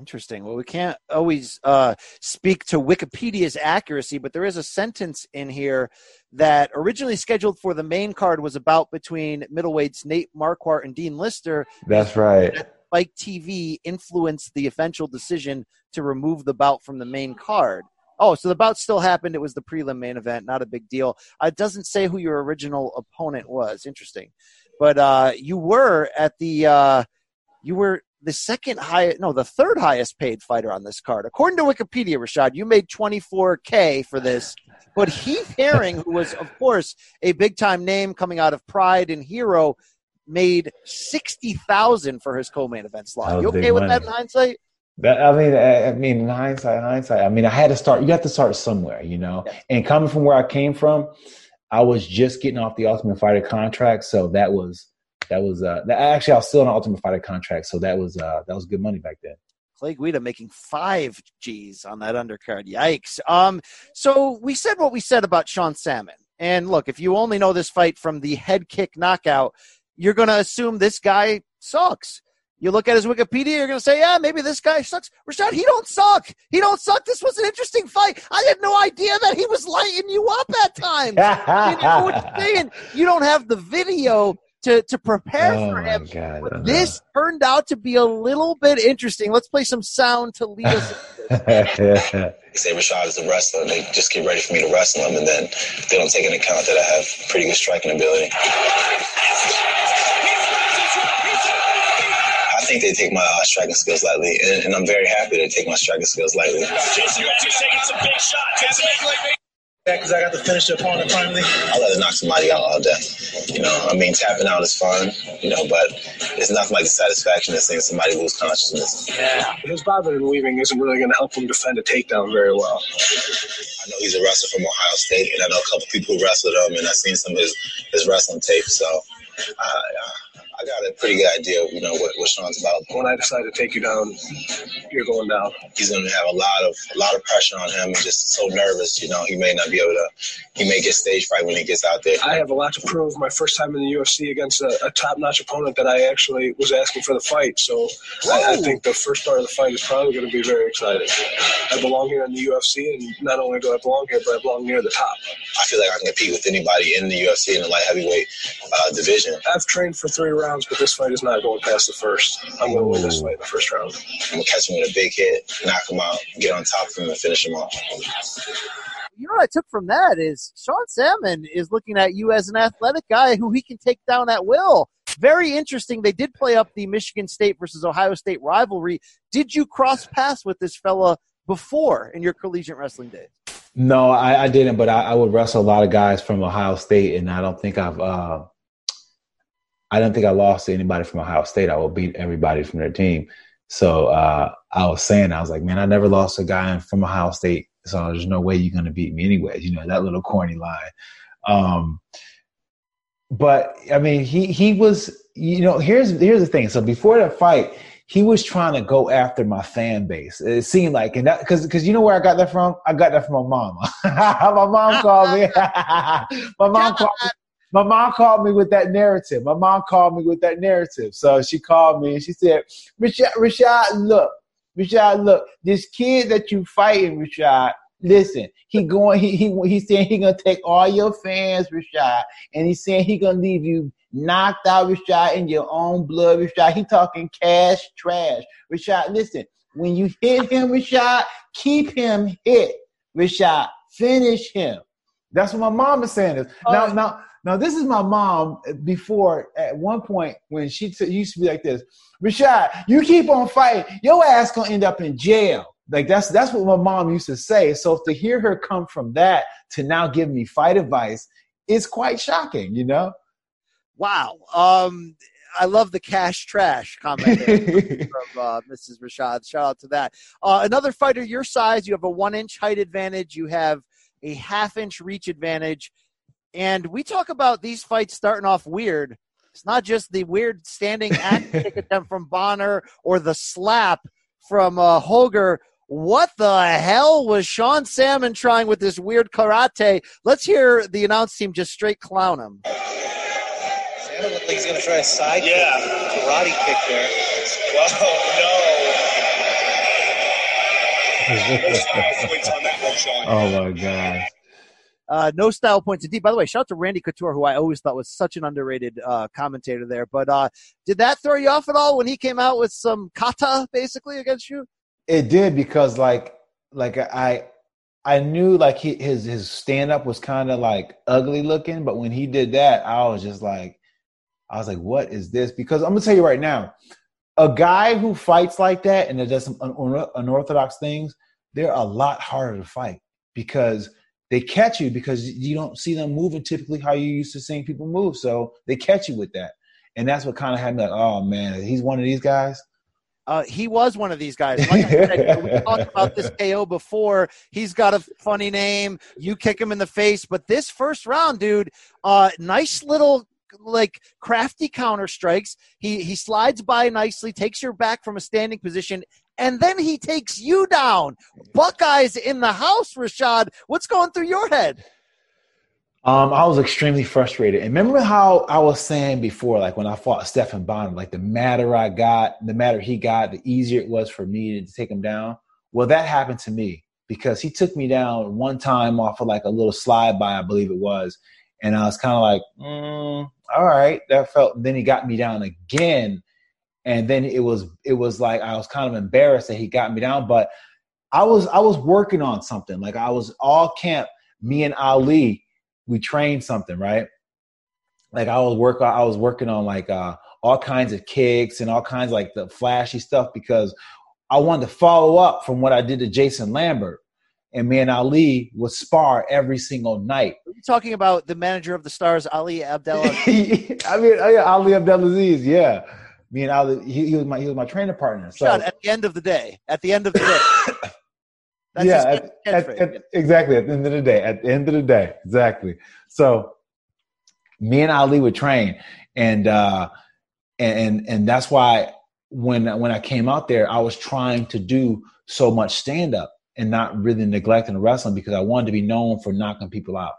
Interesting. Well, we can't always uh, speak to Wikipedia's accuracy, but there is a sentence in here that originally scheduled for the main card was about between middleweights Nate Marquardt and Dean Lister. That's right. Spike TV influenced the eventual decision to remove the bout from the main card. Oh, so the bout still happened. It was the prelim main event, not a big deal. Uh, it doesn't say who your original opponent was. Interesting, but uh, you were at the uh, you were the second highest, no, the third highest paid fighter on this card, according to Wikipedia. Rashad, you made 24k for this, but Heath Herring, who was of course a big time name coming out of Pride and Hero, made sixty thousand for his co-main event slot. You okay with money. that in hindsight? That, I mean, I, I, mean, in hindsight, hindsight. I mean, I had to start. You have to start somewhere, you know. Yeah. And coming from where I came from, I was just getting off the Ultimate Fighter contract, so that was that was uh, that, actually I was still on an Ultimate Fighter contract, so that was uh, that was good money back then. Clay Guida making five G's on that undercard. Yikes. Um, so we said what we said about Sean Salmon. And look, if you only know this fight from the head kick knockout, you're going to assume this guy sucks. You look at his Wikipedia, you're going to say, yeah, maybe this guy sucks. Rashad, he don't suck. He don't suck. This was an interesting fight. I had no idea that he was lighting you up at times. you know what you're saying. You don't have the video to, to prepare oh for him. God, this turned out to be a little bit interesting. Let's play some sound to lead us. they say Rashad is the wrestler. They just get ready for me to wrestle him, and then they don't take into account that I have pretty good striking ability think they take my uh, striking skills lightly, and, and, I'm very happy to take my striking skills lightly. Jason Matthews taking some big shots. Yeah, because I got to finish the opponent finally. I love to knock somebody out all day. You know, I mean, tapping out is fun, you know, but it's nothing like the satisfaction of seeing somebody lose consciousness. Yeah. His bobbing and weaving isn't really going to help him defend a takedown very well. I know he's a wrestler from Ohio State, and I know a couple people who wrestled him, and I've seen some of his, his wrestling tape, so uh, I got a pretty good idea of, you know, what, what Sean's about. When I decide to take you down, you're going down. He's going to have a lot of a lot of pressure on him. He's just so nervous, you know, he may not be able to, he may get stage fright when he gets out there. I have a lot to prove. My first time in the UFC against a, a top-notch opponent that I actually was asking for the fight. So I, I, think the first part of the fight is probably going to be very exciting. I belong here in the UFC, and not only do I belong here, but I belong near the top. I feel like I can compete with anybody in the UFC in the light heavyweight uh, division. I've trained for three rounds rounds, but this fight is not going past the first. I'm going to win this fight in the first round. I'm going to catch him with a big hit, knock him out, get on top of him, and finish him off. You know what I took from that is Sean Salmon is looking at you as an athletic guy who he can take down at will. Very interesting. They did play up the Michigan State versus Ohio State rivalry. Did you cross paths with this fella before in your collegiate wrestling days? No, I, I didn't, but I, I, would wrestle a lot of guys from Ohio State, and I don't think I've uh, I don't think I lost to anybody from Ohio State. I will beat everybody from their team. So uh, I was saying, I was like, man, I never lost a guy from Ohio State. So there's no way you're going to beat me anyways. You know, that little corny line. Um, but I mean, he, he was, you know, here's, here's the thing. So before that fight, he was trying to go after my fan base. It seemed like, and that, because because you know where I got that from? I got that from my mama. my mom called me. my mom called me my mom called me with that narrative. My mom called me with that narrative. So she called me and she said, Rashad, Rashad look, Rashad, look, this kid that you fighting, Rashad, listen, he going, he he he's saying he gonna take all your fans, Rashad, and he's saying he gonna leave you knocked out, Rashad, in your own blood, Rashad. He talking cash trash, Rashad. Listen, when you hit him, Rashad, keep him hit, Rashad. Finish him. That's what my mom is saying. Is now, oh. now now, this is my mom before at one point when she t- used to be like this Rashad, you keep on fighting, your ass gonna end up in jail. Like that's that's what my mom used to say. So to hear her come from that to now give me fight advice is quite shocking, you know? Wow. Um I love the cash trash comment from uh, Mrs. Rashad. Shout out to that. Uh, another fighter your size, you have a one inch height advantage, you have a half inch reach advantage. And we talk about these fights starting off weird. It's not just the weird standing at kick attempt from Bonnar or the slap from uh, Hoger. What the hell was Sean Salmon trying with this weird karate? Let's hear the announce team just straight clown him. Salmon looks like he's going to try a side yeah. kick, karate kick there. Oh, no. oh, my God. Uh, no style points indeed. By the way, shout out to Randy Couture, who I always thought was such an underrated uh, commentator there. But uh, did that throw you off at all when he came out with some kata basically against you? It did because like like I I knew like he, his his stand up was kind of like ugly looking, but when he did that, I was just like I was like, what is this? Because I'm gonna tell you right now, a guy who fights like that and does some unorthodox things, they're a lot harder to fight because they catch you because you don't see them moving typically how you used to seeing people move. So they catch you with that. And that's what kind of had me like, oh man, he's one of these guys. Uh, he was one of these guys. Like I said, we talked about this KO before. He's got a funny name. You kick him in the face, but this first round, dude, uh, nice little like crafty counter strikes. He he slides by nicely, takes your back from a standing position, and then he takes you down. Buckeyes in the house, Rashad. What's going through your head? Um, I was extremely frustrated. And remember how I was saying before, like when I fought Stephan Bonnar, like the madder I got, the madder he got, the easier it was for me to take him down. Well, that happened to me because he took me down one time off of like a little slide by, I believe it was. And I was kind of like, mm, all right, that felt. Then he got me down again and then it was it was like I was kind of embarrassed that he got me down, but I was I was working on something. Like I was all camp, me and Ali, we trained something, right? Like I was work I was working on like uh all kinds of kicks and all kinds of like the flashy stuff because I wanted to follow up from what I did to Jason Lambert. And me and Ali would spar every single night. Are you talking about the manager of the Stars, Ali Abdel? I mean, Ali Abdelaziz, yeah. Me and Ali, he, he, was my he was my training partner. So Sean, at the end of the day, at the end of the day, That's yeah, at, at, at, exactly. At the end of the day, at the end of the day, exactly. So, me and Ali would train, and uh, and and that's why when when I came out there, I was trying to do so much stand up and not really neglecting the wrestling because I wanted to be known for knocking people out.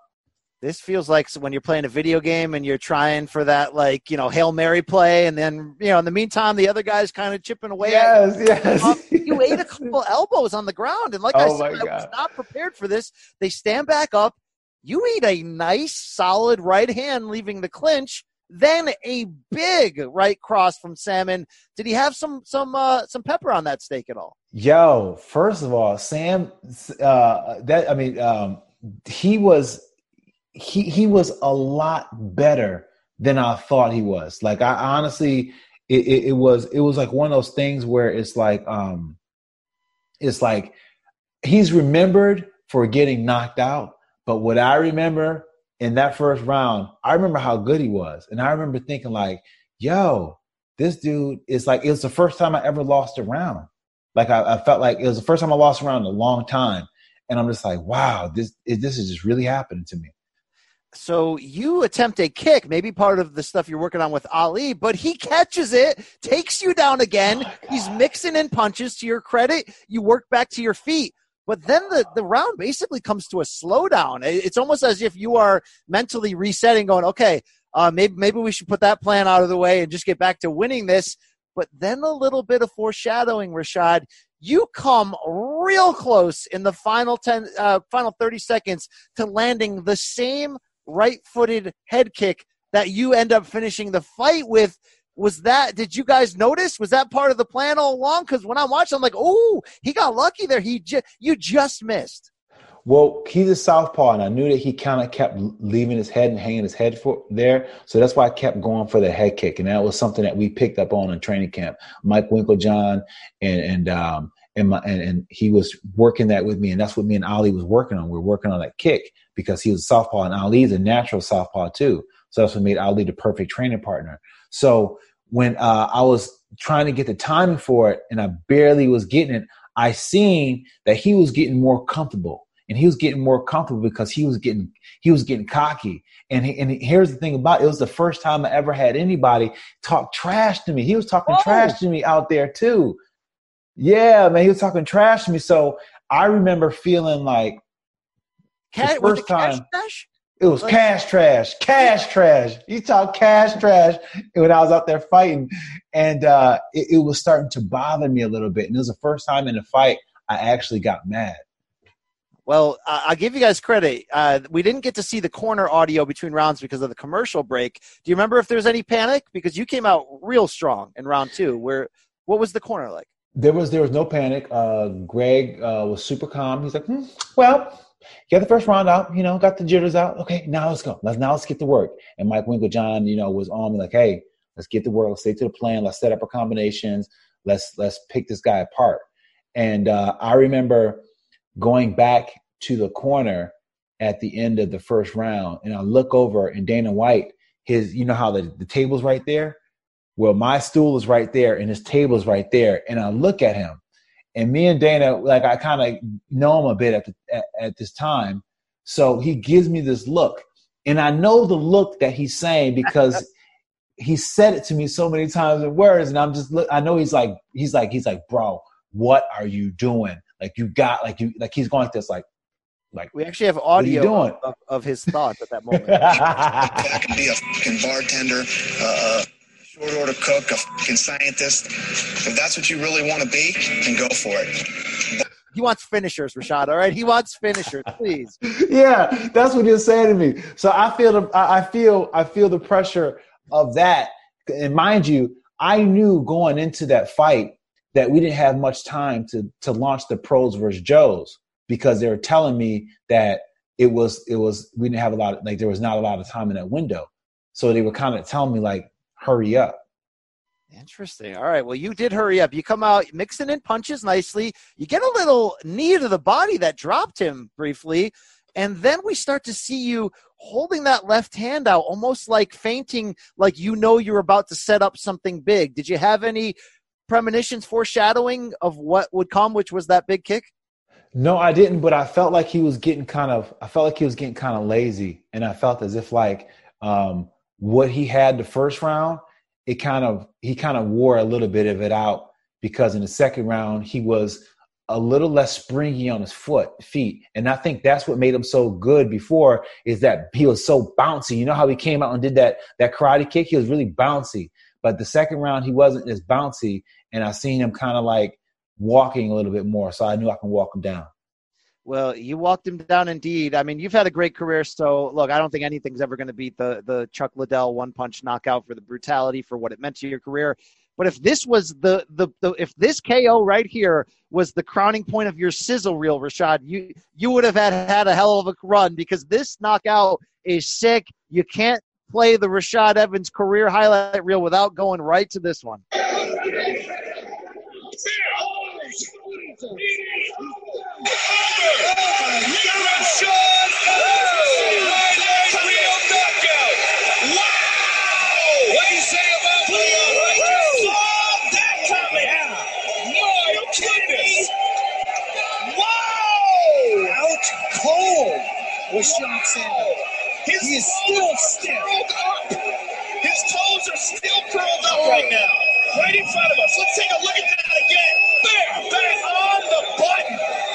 This feels like when you're playing a video game and you're trying for that, like you know, hail mary play, and then you know, in the meantime, the other guy's kind of chipping away. Yes, yes. Um, you ate a couple elbows on the ground, and like oh I said, I was not prepared for this. They stand back up. You eat a nice, solid right hand, leaving the clinch then a big right cross from Salmon. Did he have some some uh, some pepper on that steak at all? Yo, first of all, Sam, uh, that I mean, um, he was he he was a lot better than I thought he was. Like I honestly, it, it, it was it was like one of those things where it's like um, it's like he's remembered for getting knocked out, but what I remember in that first round, I remember how good he was. And I remember thinking, like, yo, this dude is like, it was the first time I ever lost a round. Like, I, I felt like it was the first time I lost a round in a long time. And I'm just like, wow, this, this is just really happening to me. So you attempt a kick, maybe part of the stuff you're working on with Ali, but he catches it, takes you down again. Oh He's mixing in punches. To your credit, you work back to your feet. But then the, the round basically comes to a slowdown. It's almost as if you are mentally resetting, going, okay, uh, maybe, maybe we should put that plan out of the way and just get back to winning this. But then a little bit of foreshadowing, Rashad. You come real close in the final 10, uh, final 30 seconds to landing the same right footed head kick that you end up finishing the fight with was that did you guys notice? Was that part of the plan all along? Because when i watched i'm like oh he got lucky there. He just you just missed. Well he's a southpaw and i knew that he kind of kept leaving his head and hanging his head for there. So that's why i kept going for the head kick and that was something that we picked up on in training camp. Mike winkeljohn and and um and, my, and, and he was working that with me and that's what me and ali was working on. We're working on that kick because he was a southpaw and ali's a natural southpaw too so that's what made ali the perfect training partner so when uh, I was trying to get the timing for it and I barely was getting it, I seen that he was getting more comfortable and he was getting more comfortable because he was getting he was getting cocky. And he, and here's the thing about it, it was the first time I ever had anybody talk trash to me. He was talking Whoa. trash to me out there too. Yeah, man, he was talking trash to me. So I remember feeling like First time. Trash? It was cash trash, cash trash. You talk cash trash when I was out there fighting, and uh, it, it, was starting to bother me a little bit. And it was the first time in a fight I actually got mad. Well, I'll give you guys credit. Uh, we didn't get to see the corner audio between rounds because of the commercial break. Do you remember if there was any panic? Because you came out real strong in round two. Where what was the corner like? There was there was no panic. Uh, Greg uh, was super calm. He's like, hmm, well get the first round out, you know, got the jitters out. Okay, now let's go. Let's now let's get to work. And Mike Winkeljohn, you know, was on me like, hey, let's get to work. Let's stay to the plan. Let's set up our combinations. Let's let's pick this guy apart. And uh, I remember going back to the corner at the end of the first round, and I look over and Dana White, his, you know how the, the table's right there? Well, my stool is right there and his table is right there. And I look at him and me and Dana, like I kind of know him a bit at, the, at, at this time. So he gives me this look, and I know the look that he's saying because he said it to me so many times in words, and I'm just I know he's like he's like he's like bro, what are you doing? Like you got like you like he's going like this like like we actually have audio of, of, his thoughts at that moment. I can be a fucking bartender, uh, uh short order cook, a fucking scientist. If that's what you really want to be, then go for it. He wants finishers, Rashad. All right, he wants finishers, please. yeah, that's what you're saying to me. So I feel the I feel I feel the pressure of that. And mind you, I knew going into that fight that we didn't have much time to to launch the pros versus Joes because they were telling me that it was it was we didn't have a lot of like there was not a lot of time in that window. So they were kind of telling me like hurry up. Interesting. All right. Well, you did hurry up. You come out mixing in punches nicely. You get a little knee to the body that dropped him briefly. And then we start to see you holding that left hand out, almost like fainting, like you know you're about to set up something big. Did you have any premonitions, foreshadowing of what would come, which was that big kick? No, I didn't, but I felt like he was getting kind of I felt like he was getting kind of lazy. And I felt as if like um what he had the first round, it kind of he kind of wore a little bit of it out because in the second round he was a little less springy on his foot feet. And i think that's what made him so good before is that he was so bouncy. You know how he came out and did that that karate kick? He was really bouncy. But the second round he wasn't as bouncy and i seen him kind of like walking a little bit more so i knew i can walk him down well, you walked him down indeed. I mean, you've had a great career. So, look, I don't think anything's ever going to beat the the Chuck Liddell one punch knockout for the brutality for what it meant to your career. But if this was the, the, the if this KO right here was the crowning point of your sizzle reel, Rashad, you you would have had had a hell of a run because this knockout is sick. You can't play the Rashad Evans career highlight reel without going right to this one. Was. His he is still stiff. Up. His toes are still curled up right now, right in front of us. Let's take a look at that again. Bam, bam, on the button.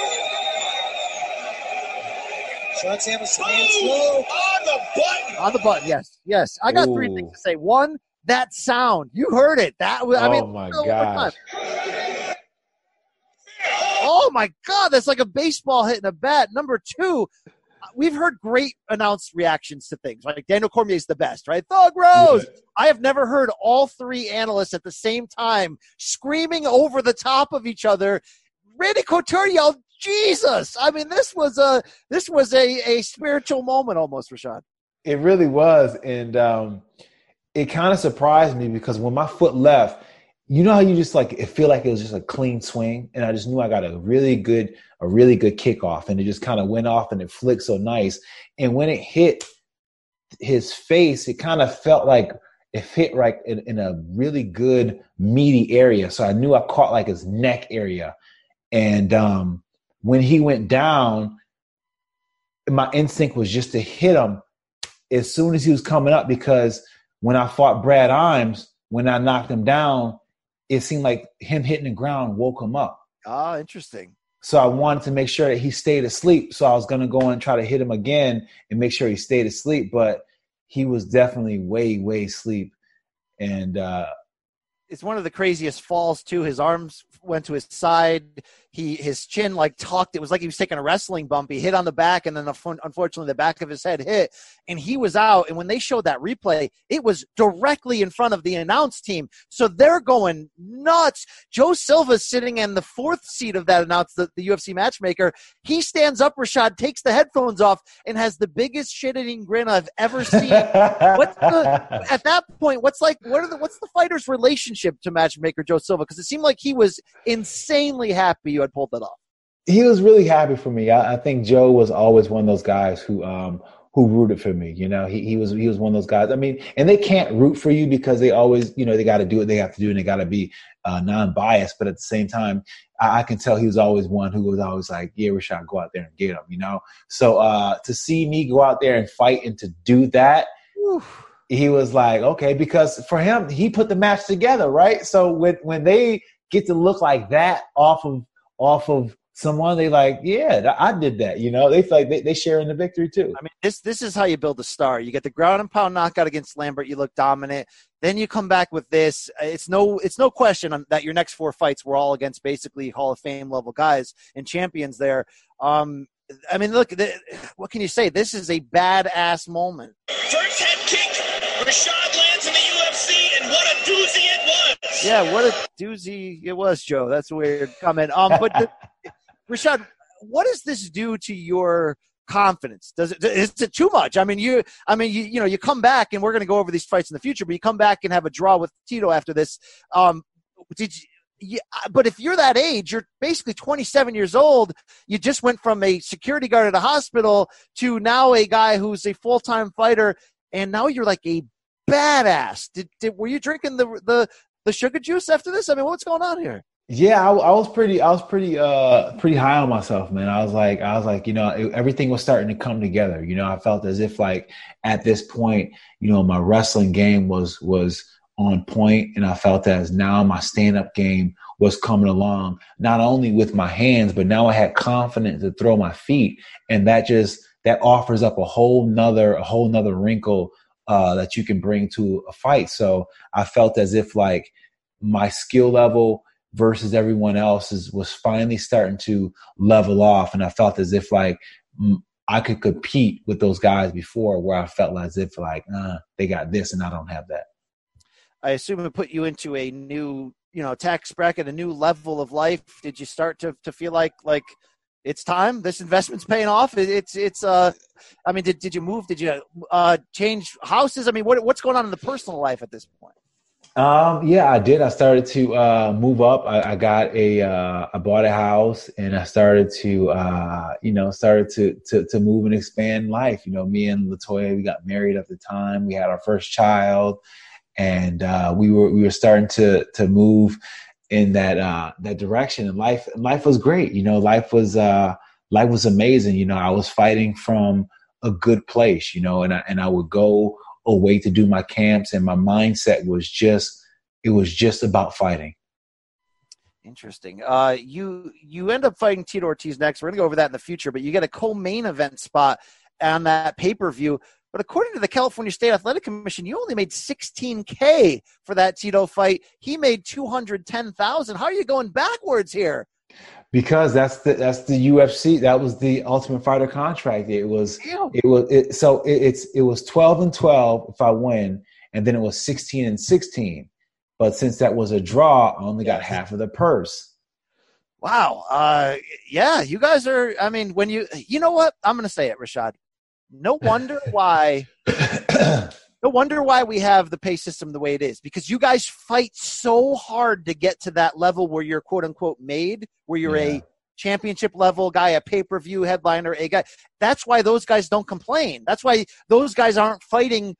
Sean Salmon's hands slow. On the button. On the button, yes. Yes. I got Ooh. three things to say. One, that sound. You heard it. That was, I mean, oh my god. Oh my god, that's like a baseball hitting a bat. Number two, we've heard great announced reactions to things. Like Daniel Cormier is the best, right? Thug Rose. Yeah. I have never heard all three analysts at the same time screaming over the top of each other. Randy Couture yelled, "Jesus!" I mean, this was a this was a a spiritual moment almost, Rashad. It really was, and um, it kind of surprised me because when my foot left, you know how you just like it feel like it was just a clean swing, and I just knew I got a really good a really good kickoff, and it just kind of went off and it flicked so nice. And when it hit his face, it kind of felt like it hit right in, in, a really good meaty area. So I knew I caught like his neck area. And um, when he went down, my instinct was just to hit him as soon as he was coming up because when I fought Brad Imes, when I knocked him down, it seemed like him hitting the ground woke him up. Ah, interesting. So I wanted to make sure that he stayed asleep. So I was going to go and try to hit him again and make sure he stayed asleep. But he was definitely way, way asleep. And uh, it's one of the craziest falls too. His arms went to his side. He his chin like tucked. It was like he was taking a wrestling bump. He hit on the back, and then the, unfortunately the back of his head hit, and he was out. And when they showed that replay, it was directly in front of the announce team, so they're going nuts. Joe Silva's sitting in the fourth seat of that announce the, the UFC matchmaker. He stands up, Rashad takes the headphones off, and has the biggest shit-eating grin I've ever seen. what's the, at that point? What's like? What are the? What's the fighter's relationship to matchmaker Joe Silva? Because it seemed like he was insanely happy you had pulled that off. He was really happy for me. I, I think Joe was always one of those guys who um, who rooted for me. You know, he, he was he was one of those guys. I mean, and they can't root for you because they always, you know, they got to do what they have to do and they got to be uh, non-biased. But at the same time, I, I, can tell he was always one who was always like, "Yeah, Rashad, go out there and get him." You know, so uh, to see me go out there and fight and to do that. Whew, he was like, okay, because for him, he put the match together, right? So when when they get to look like that off of off of someone they like yeah i did that you know? They feel like they, they share in the victory too. I mean this this is how you build a star. You get the ground and pound knockout against lambert you look dominant. Then you come back with this. It's no it's no question that your next four fights were all against basically hall of fame level guys and champions there. Um i mean look the, what can you say? This is a badass moment. First head kick rashad lands in the ufc and what a doozy it was yeah what a doozy it was joe that's a weird comment um but the, Rashad, what does this do to your confidence? Does it is it too much? I mean, you I mean you you know you come back and we're going to go over these fights in the future, but you come back and have a draw with Tito after this. Um, did you? Yeah, but if you're that age, you're basically 27 years old. You just went from a security guard at a hospital to now a guy who's a full time fighter, and now you're like a badass. Did, did were you drinking the the the sugar juice after this? I mean, what's going on here? Yeah, I, I, was pretty, I was pretty, uh, pretty high on myself, man. I was like, I was like, you know, it, everything was starting to come together. You know, I felt as if like at this point, you know, my wrestling game was was on point, and I felt as now my stand up game was coming along, not only with my hands, but now I had confidence to throw my feet, and that just that offers up a whole nother, a whole nother wrinkle uh, that you can bring to a fight. So I felt as if like my skill level versus everyone else's was finally starting to level off. And I felt as if like I could compete with those guys before where I felt as if like, uh, they got this and I don't have that. I assume it put you into a new, you know, tax bracket, a new level of life. Did you start to, to feel like, like, it's time. This investment's paying off. It's it's. Uh, I mean, did did you move? Did you uh, change houses? I mean, what what's going on in the personal life at this point? Um, yeah, I did. I started to uh, move up. I, I got a, uh, I bought a house, and I started to, uh, you know, started to, to to move and expand life. You know, me and Latoya, we got married at the time. We had our first child, and uh, we were we were starting to to move in that uh, that direction. And life life was great. You know, life was uh, life was amazing. You know, I was fighting from a good place. You know, and I, and I would go away to do my camps and my mindset was just it was just about fighting interesting uh you you end up fighting tito ortiz next we're gonna go over that in the future but you get a co-main event spot on that pay-per-view but according to the California State Athletic Commission, you only made 16K for that Tito fight. He made 210,000. How are you going backwards here? because that's the that's the UFC. That was the Ultimate Fighter contract. It was it was it, so it, it's it was twelve and twelve if I win, and then it was sixteen and sixteen. But since that was a draw, I only got half of the purse. Wow. Uh, yeah, you guys are. I mean, when you you know what I'm going to say it, Rashad. No wonder why no wonder why we have the pay system the way it is because you guys fight so hard to get to that level where you're quote unquote made, where you're yeah. a championship level guy, a pay per view headliner, a guy. That's why those guys don't complain. That's why those guys aren't fighting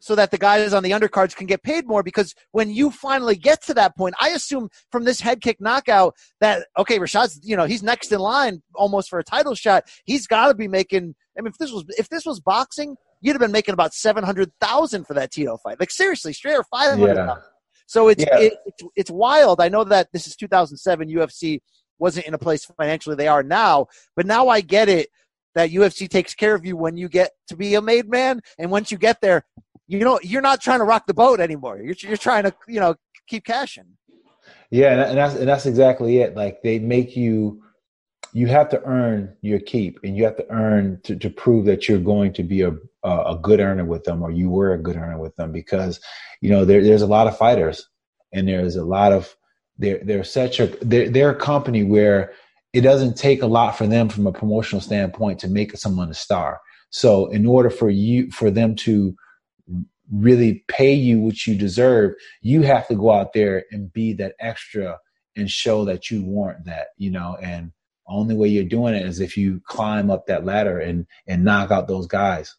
so that the guys on the undercards can get paid more because when you finally get to that point, I assume from this head kick knockout that okay, Rashad's you know he's next in line almost for a title shot. He's got to be making. I mean, if this was if this was boxing, you'd have been making about seven hundred thousand for that Tito fight. Like seriously, straight or five hundred. Yeah. So it's, yeah. it, it's it's wild. I know that this is 2007. UFC wasn't in a place financially they are now, but now I get it that UFC takes care of you when you get to be a made man, and once you get there, you know you're not trying to rock the boat anymore. You're you're trying to you know keep cashing. Yeah, and that's and that's exactly it. Like they make you you have to earn your keep and you have to earn to, to prove that you're going to be a, a good earner with them or you were a good earner with them because you know there, there's a lot of fighters and there's a lot of they're they're such a they're, they're a company where it doesn't take a lot for them from a promotional standpoint to make someone a star so in order for you for them to really pay you what you deserve you have to go out there and be that extra and show that you warrant that you know and only way you're doing it is if you climb up that ladder and and knock out those guys.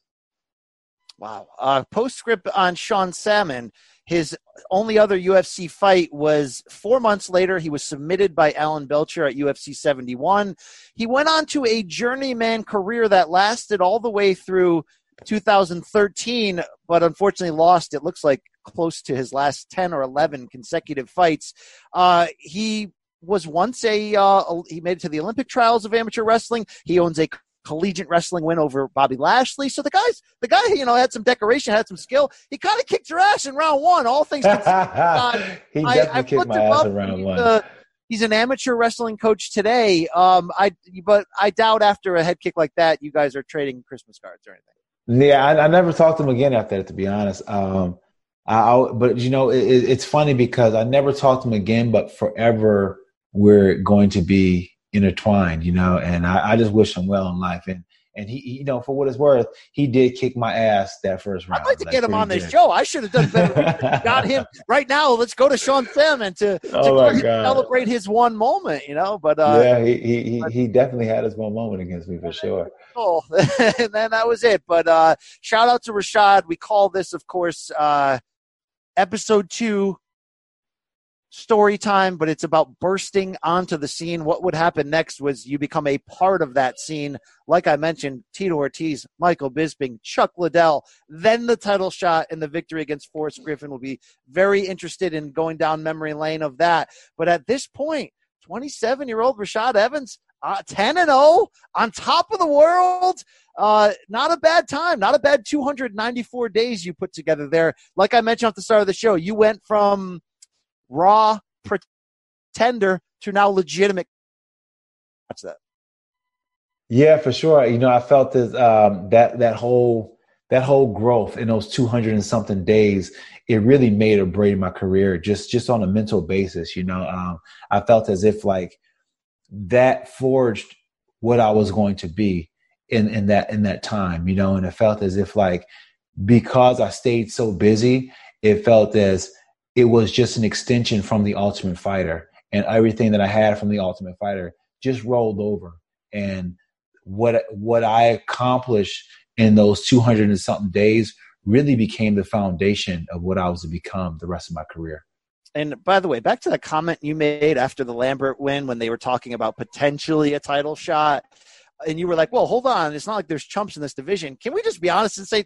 Wow. Uh, postscript on Sean Salmon. His only other UFC fight was four months later. He was submitted by Alan Belcher at UFC 71. He went on to a journeyman career that lasted all the way through 2013, but unfortunately lost, it looks like, close to his last 10 or 11 consecutive fights. Uh, he was once a, uh, he made it to the Olympic trials of amateur wrestling. He owns a collegiate wrestling win over Bobby Lashley. So the guys, the guy, you know, had some decoration, had some skill. He kind of kicked your ass in round one. All things considered. he definitely I, kicked my ass in round one. Uh, he's an amateur wrestling coach today. Um, I but I doubt after a head kick like that, you guys are trading Christmas cards or anything. Yeah, I, I never talked to him again after that. To be honest, um, I, I, but you know, it, it's funny because I never talked to him again, but forever we're going to be intertwined, you know, and I, I, just wish him well in life. And And he, he, you know, for what it's worth, he did kick my ass that first round. I'd like to get him on this show. I should have done better. Got him right now. Let's go to Sean Thurman to, to oh celebrate his one moment. You know, but uh, yeah, he he, he definitely had his one moment against me for sure. Oh, and then that was it. But uh, shout out to Rashad. We call this, of course, uh, episode two story time, but it's about bursting onto the scene. What would happen next was you become a part of that scene. Like I mentioned, Tito Ortiz, Michael Bisping, Chuck Liddell, then the title shot and the victory against Forrest Griffin will be very interested in going down memory lane of that. But at this point, 27 year old Rashad Evans, uh, 10 and 0 on top of the world. Uh, not a bad time, not a bad 294 days you put together there. Like I mentioned at the start of the show, you went from raw pretender to now legitimate. Watch that. Yeah, for sure. You know, I felt that um, that that whole that whole growth in those 200 and something days it really made or break my career just just on a mental basis you know um, i felt as if like that forged what i was going to be in in that in that time you know and it felt as if like because i stayed so busy it felt as it was just an extension from the Ultimate Fighter, and everything that I had from the Ultimate Fighter just rolled over. And what what I accomplished in those 200 and something days really became the foundation of what I was to become the rest of my career. And by the way, back to the comment you made after the Lambert win when they were talking about potentially a title shot and you were like, well, hold on. It's not like there's chumps in this division. Can we just be honest and say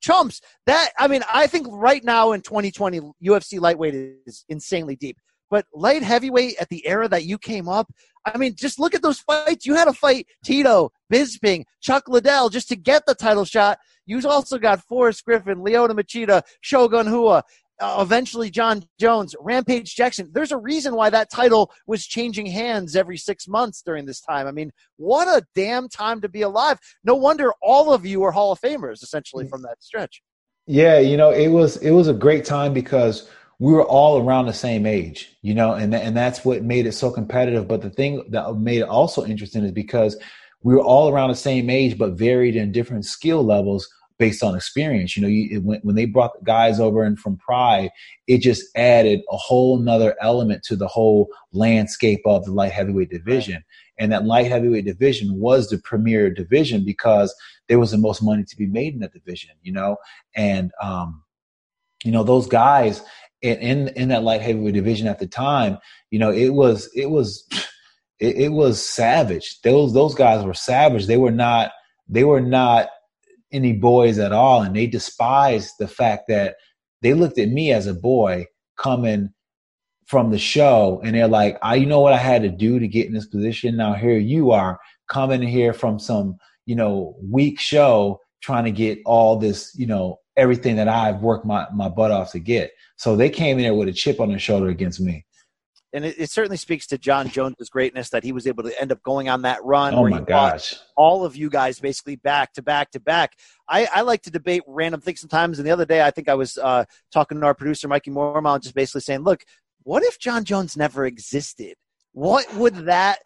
chumps? That, I mean, I think right now in 2020, UFC lightweight is insanely deep. But light heavyweight at the era that you came up, I mean, just look at those fights. You had to fight Tito, Bisping, Chuck Liddell just to get the title shot. You also got Forrest Griffin, Lyoto Machida, Shogun Rua uh, eventually Jon Jones, Rampage Jackson. There's a reason why that title was changing hands every six months during this time. I mean, what a damn time to be alive. No wonder all of you are Hall of Famers essentially from that stretch. Yeah, you know, it was it was a great time because we were all around the same age, you know, and and that's what made it so competitive. But the thing that made it also interesting is because we were all around the same age, but varied in different skill levels based on experience. You know, you, when, when they brought the guys over and from Pride, it just added a whole nother element to the whole landscape of the light heavyweight division. And that light heavyweight division was the premier division because there was the most money to be made in that division, you know? And, um, you know, those guys in, in, in that light heavyweight division at the time, you know, it was, it was, it, it was savage. Those, those guys were savage. They were not, they were not any boys at all, and they despised the fact that they looked at me as a boy coming from the show, and they're like, "I, you know what I had to do to get in this position. Now here you are coming here from some, you know, weak show, trying to get all this, you know, everything that I've worked my my butt off to get." So they came in there with a chip on their shoulder against me and it, it, certainly speaks to Jon Jones's greatness that he was able to end up going on that run. Oh my gosh! All of you guys basically back to back to back. I, I like to debate random things sometimes, and the other day I think I was uh, talking to our producer Mikey Mormile, just basically saying, "Look, what if Jon Jones never existed? What would that?"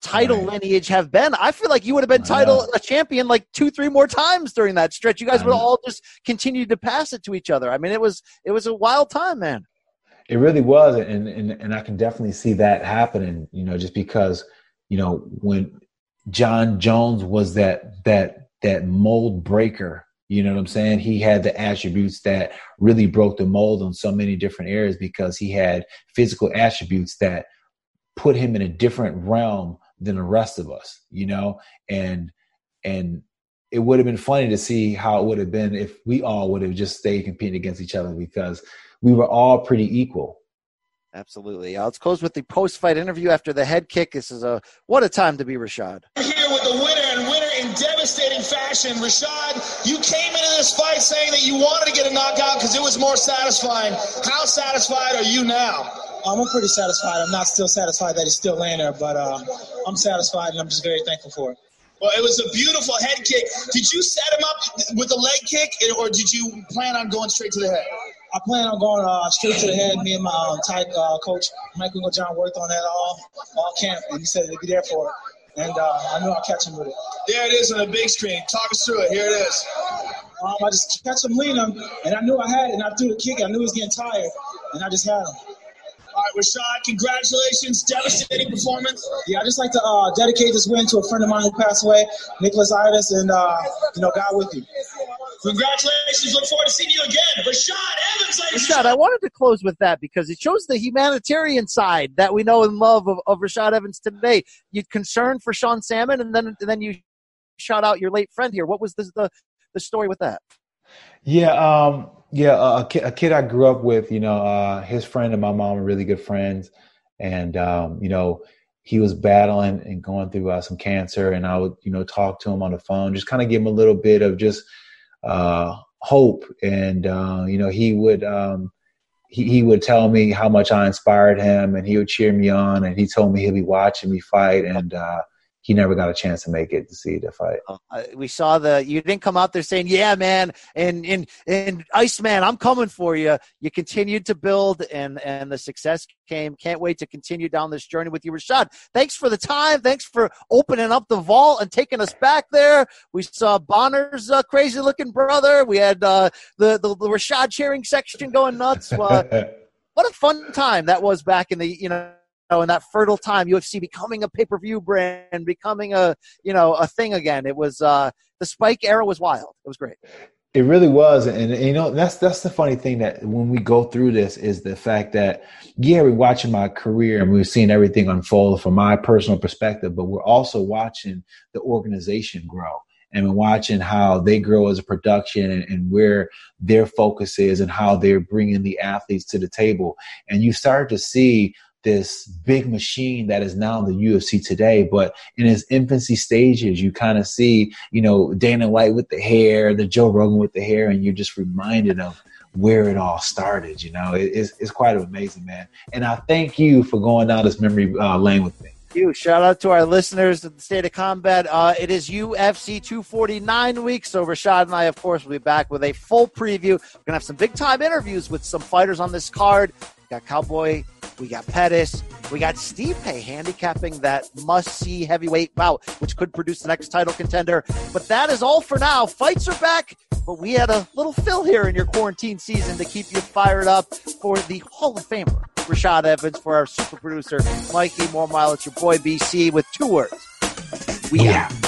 title right. lineage have been. I feel like you would have been title a champion like two, three more times during that stretch. You guys would all just continue to pass it to each other. I mean, it was it was a wild time, man. It really was, and and and I can definitely see that happening. You know, just because you know when Jon Jones was that that that mold breaker. You know what I'm saying? He had the attributes that really broke the mold on so many different areas because he had physical attributes that put him in a different realm than the rest of us. You know, and and it would have been funny to see how it would have been if we all would have just stayed competing against each other because we were all pretty equal. Absolutely. Uh, let's close with the post-fight interview after the head kick. This is a what a time to be Rashad. Here with the winner and winner in devastating fashion, Rashad. You came into this fight saying that you wanted to get a knockout because it was more satisfying. How satisfied are you now? Um, I'm pretty satisfied. I'm not still satisfied that he's still laying there, but uh, I'm satisfied and I'm just very thankful for it. Well, it was a beautiful head kick. Did you set him up with a leg kick, or did you plan on going straight to the head? I plan on going uh, straight to the head. Me and my um, tight uh, coach, Mike Winkeljohn, worked on that all all camp, and he said to be there for it. and uh, I knew I'd catch him with it. There it is on the big screen. Talk us through it. Here it is. Um, I just catch him, lean him, and I knew I had it, and I threw the kick. I knew he was getting tired, and I just had him. All right, Rashad, congratulations. Devastating performance. Yeah, I just like to uh, dedicate this win to a friend of mine who passed away, Nicholas Itis, and, uh, you know, God with you. Congratulations. Look forward to seeing you again. Rashad Evans, ladies Rashad, I wanted to close with that because it shows the humanitarian side that we know and love of, of Rashad Evans today. You concerned for Sean Salmon, and then and then you shout out your late friend here. What was the the, the story with that? Yeah, um, yeah, uh, a, kid, a kid I grew up with, you know, uh, his friend and my mom are really good friends, and um, you know, he was battling and going through uh, some cancer, and I would, you know, talk to him on the phone, just kind of give him a little bit of just uh, hope, and uh, you know, he would. Um, he, he would tell me how much I inspired him, and he would cheer me on, and he told me he'd be watching me fight, and uh, he never got a chance to make it to see the fight. Uh, we saw the you didn't come out there saying, "Yeah, man," and and and Iceman, I'm coming for you. You continued to build, and and the success came. Can't wait to continue down this journey with you, Rashad. Thanks for the time. Thanks for opening up the vault and taking us back there. We saw Bonnar's uh, crazy looking brother. We had uh, the, the the Rashad cheering section going nuts. Uh, what a fun time that was back in the you know know, in that fertile time, UFC becoming a pay per view brand, becoming a you know a thing again. It was uh, the Spike era was wild. It was great. It really was, and, and, you know that's that's the funny thing that when we go through this is the fact that yeah, we're watching my career and we're seeing everything unfold from my personal perspective, but we're also watching the organization grow and watching how they grow as a production and, and, where their focus is and how they're bringing the athletes to the table. And you start to see this big machine that is now the UFC today. But in its infancy stages, you kind of see, you know, Dana White with the hair, the Joe Rogan with the hair, and you're just reminded of where it all started. You know, it, it's, it's quite amazing, man. And I thank you for going down this memory uh, lane with me. You shout out to our listeners at the State of Combat. Uh, it is UFC 249 week, so Rashad and I, of course, will be back with a full preview. We're gonna have some big time interviews with some fighters on this card. We got Cowboy we got Pettis. We got Stipe handicapping that must see heavyweight bout, which could produce the next title contender. But that is all for now. Fights are back, but we had a little fill here in your quarantine season to keep you fired up for the Hall of Famer, Rashad Evans, for our super producer, Mikey Mormile. It's your boy BC with two words. We out.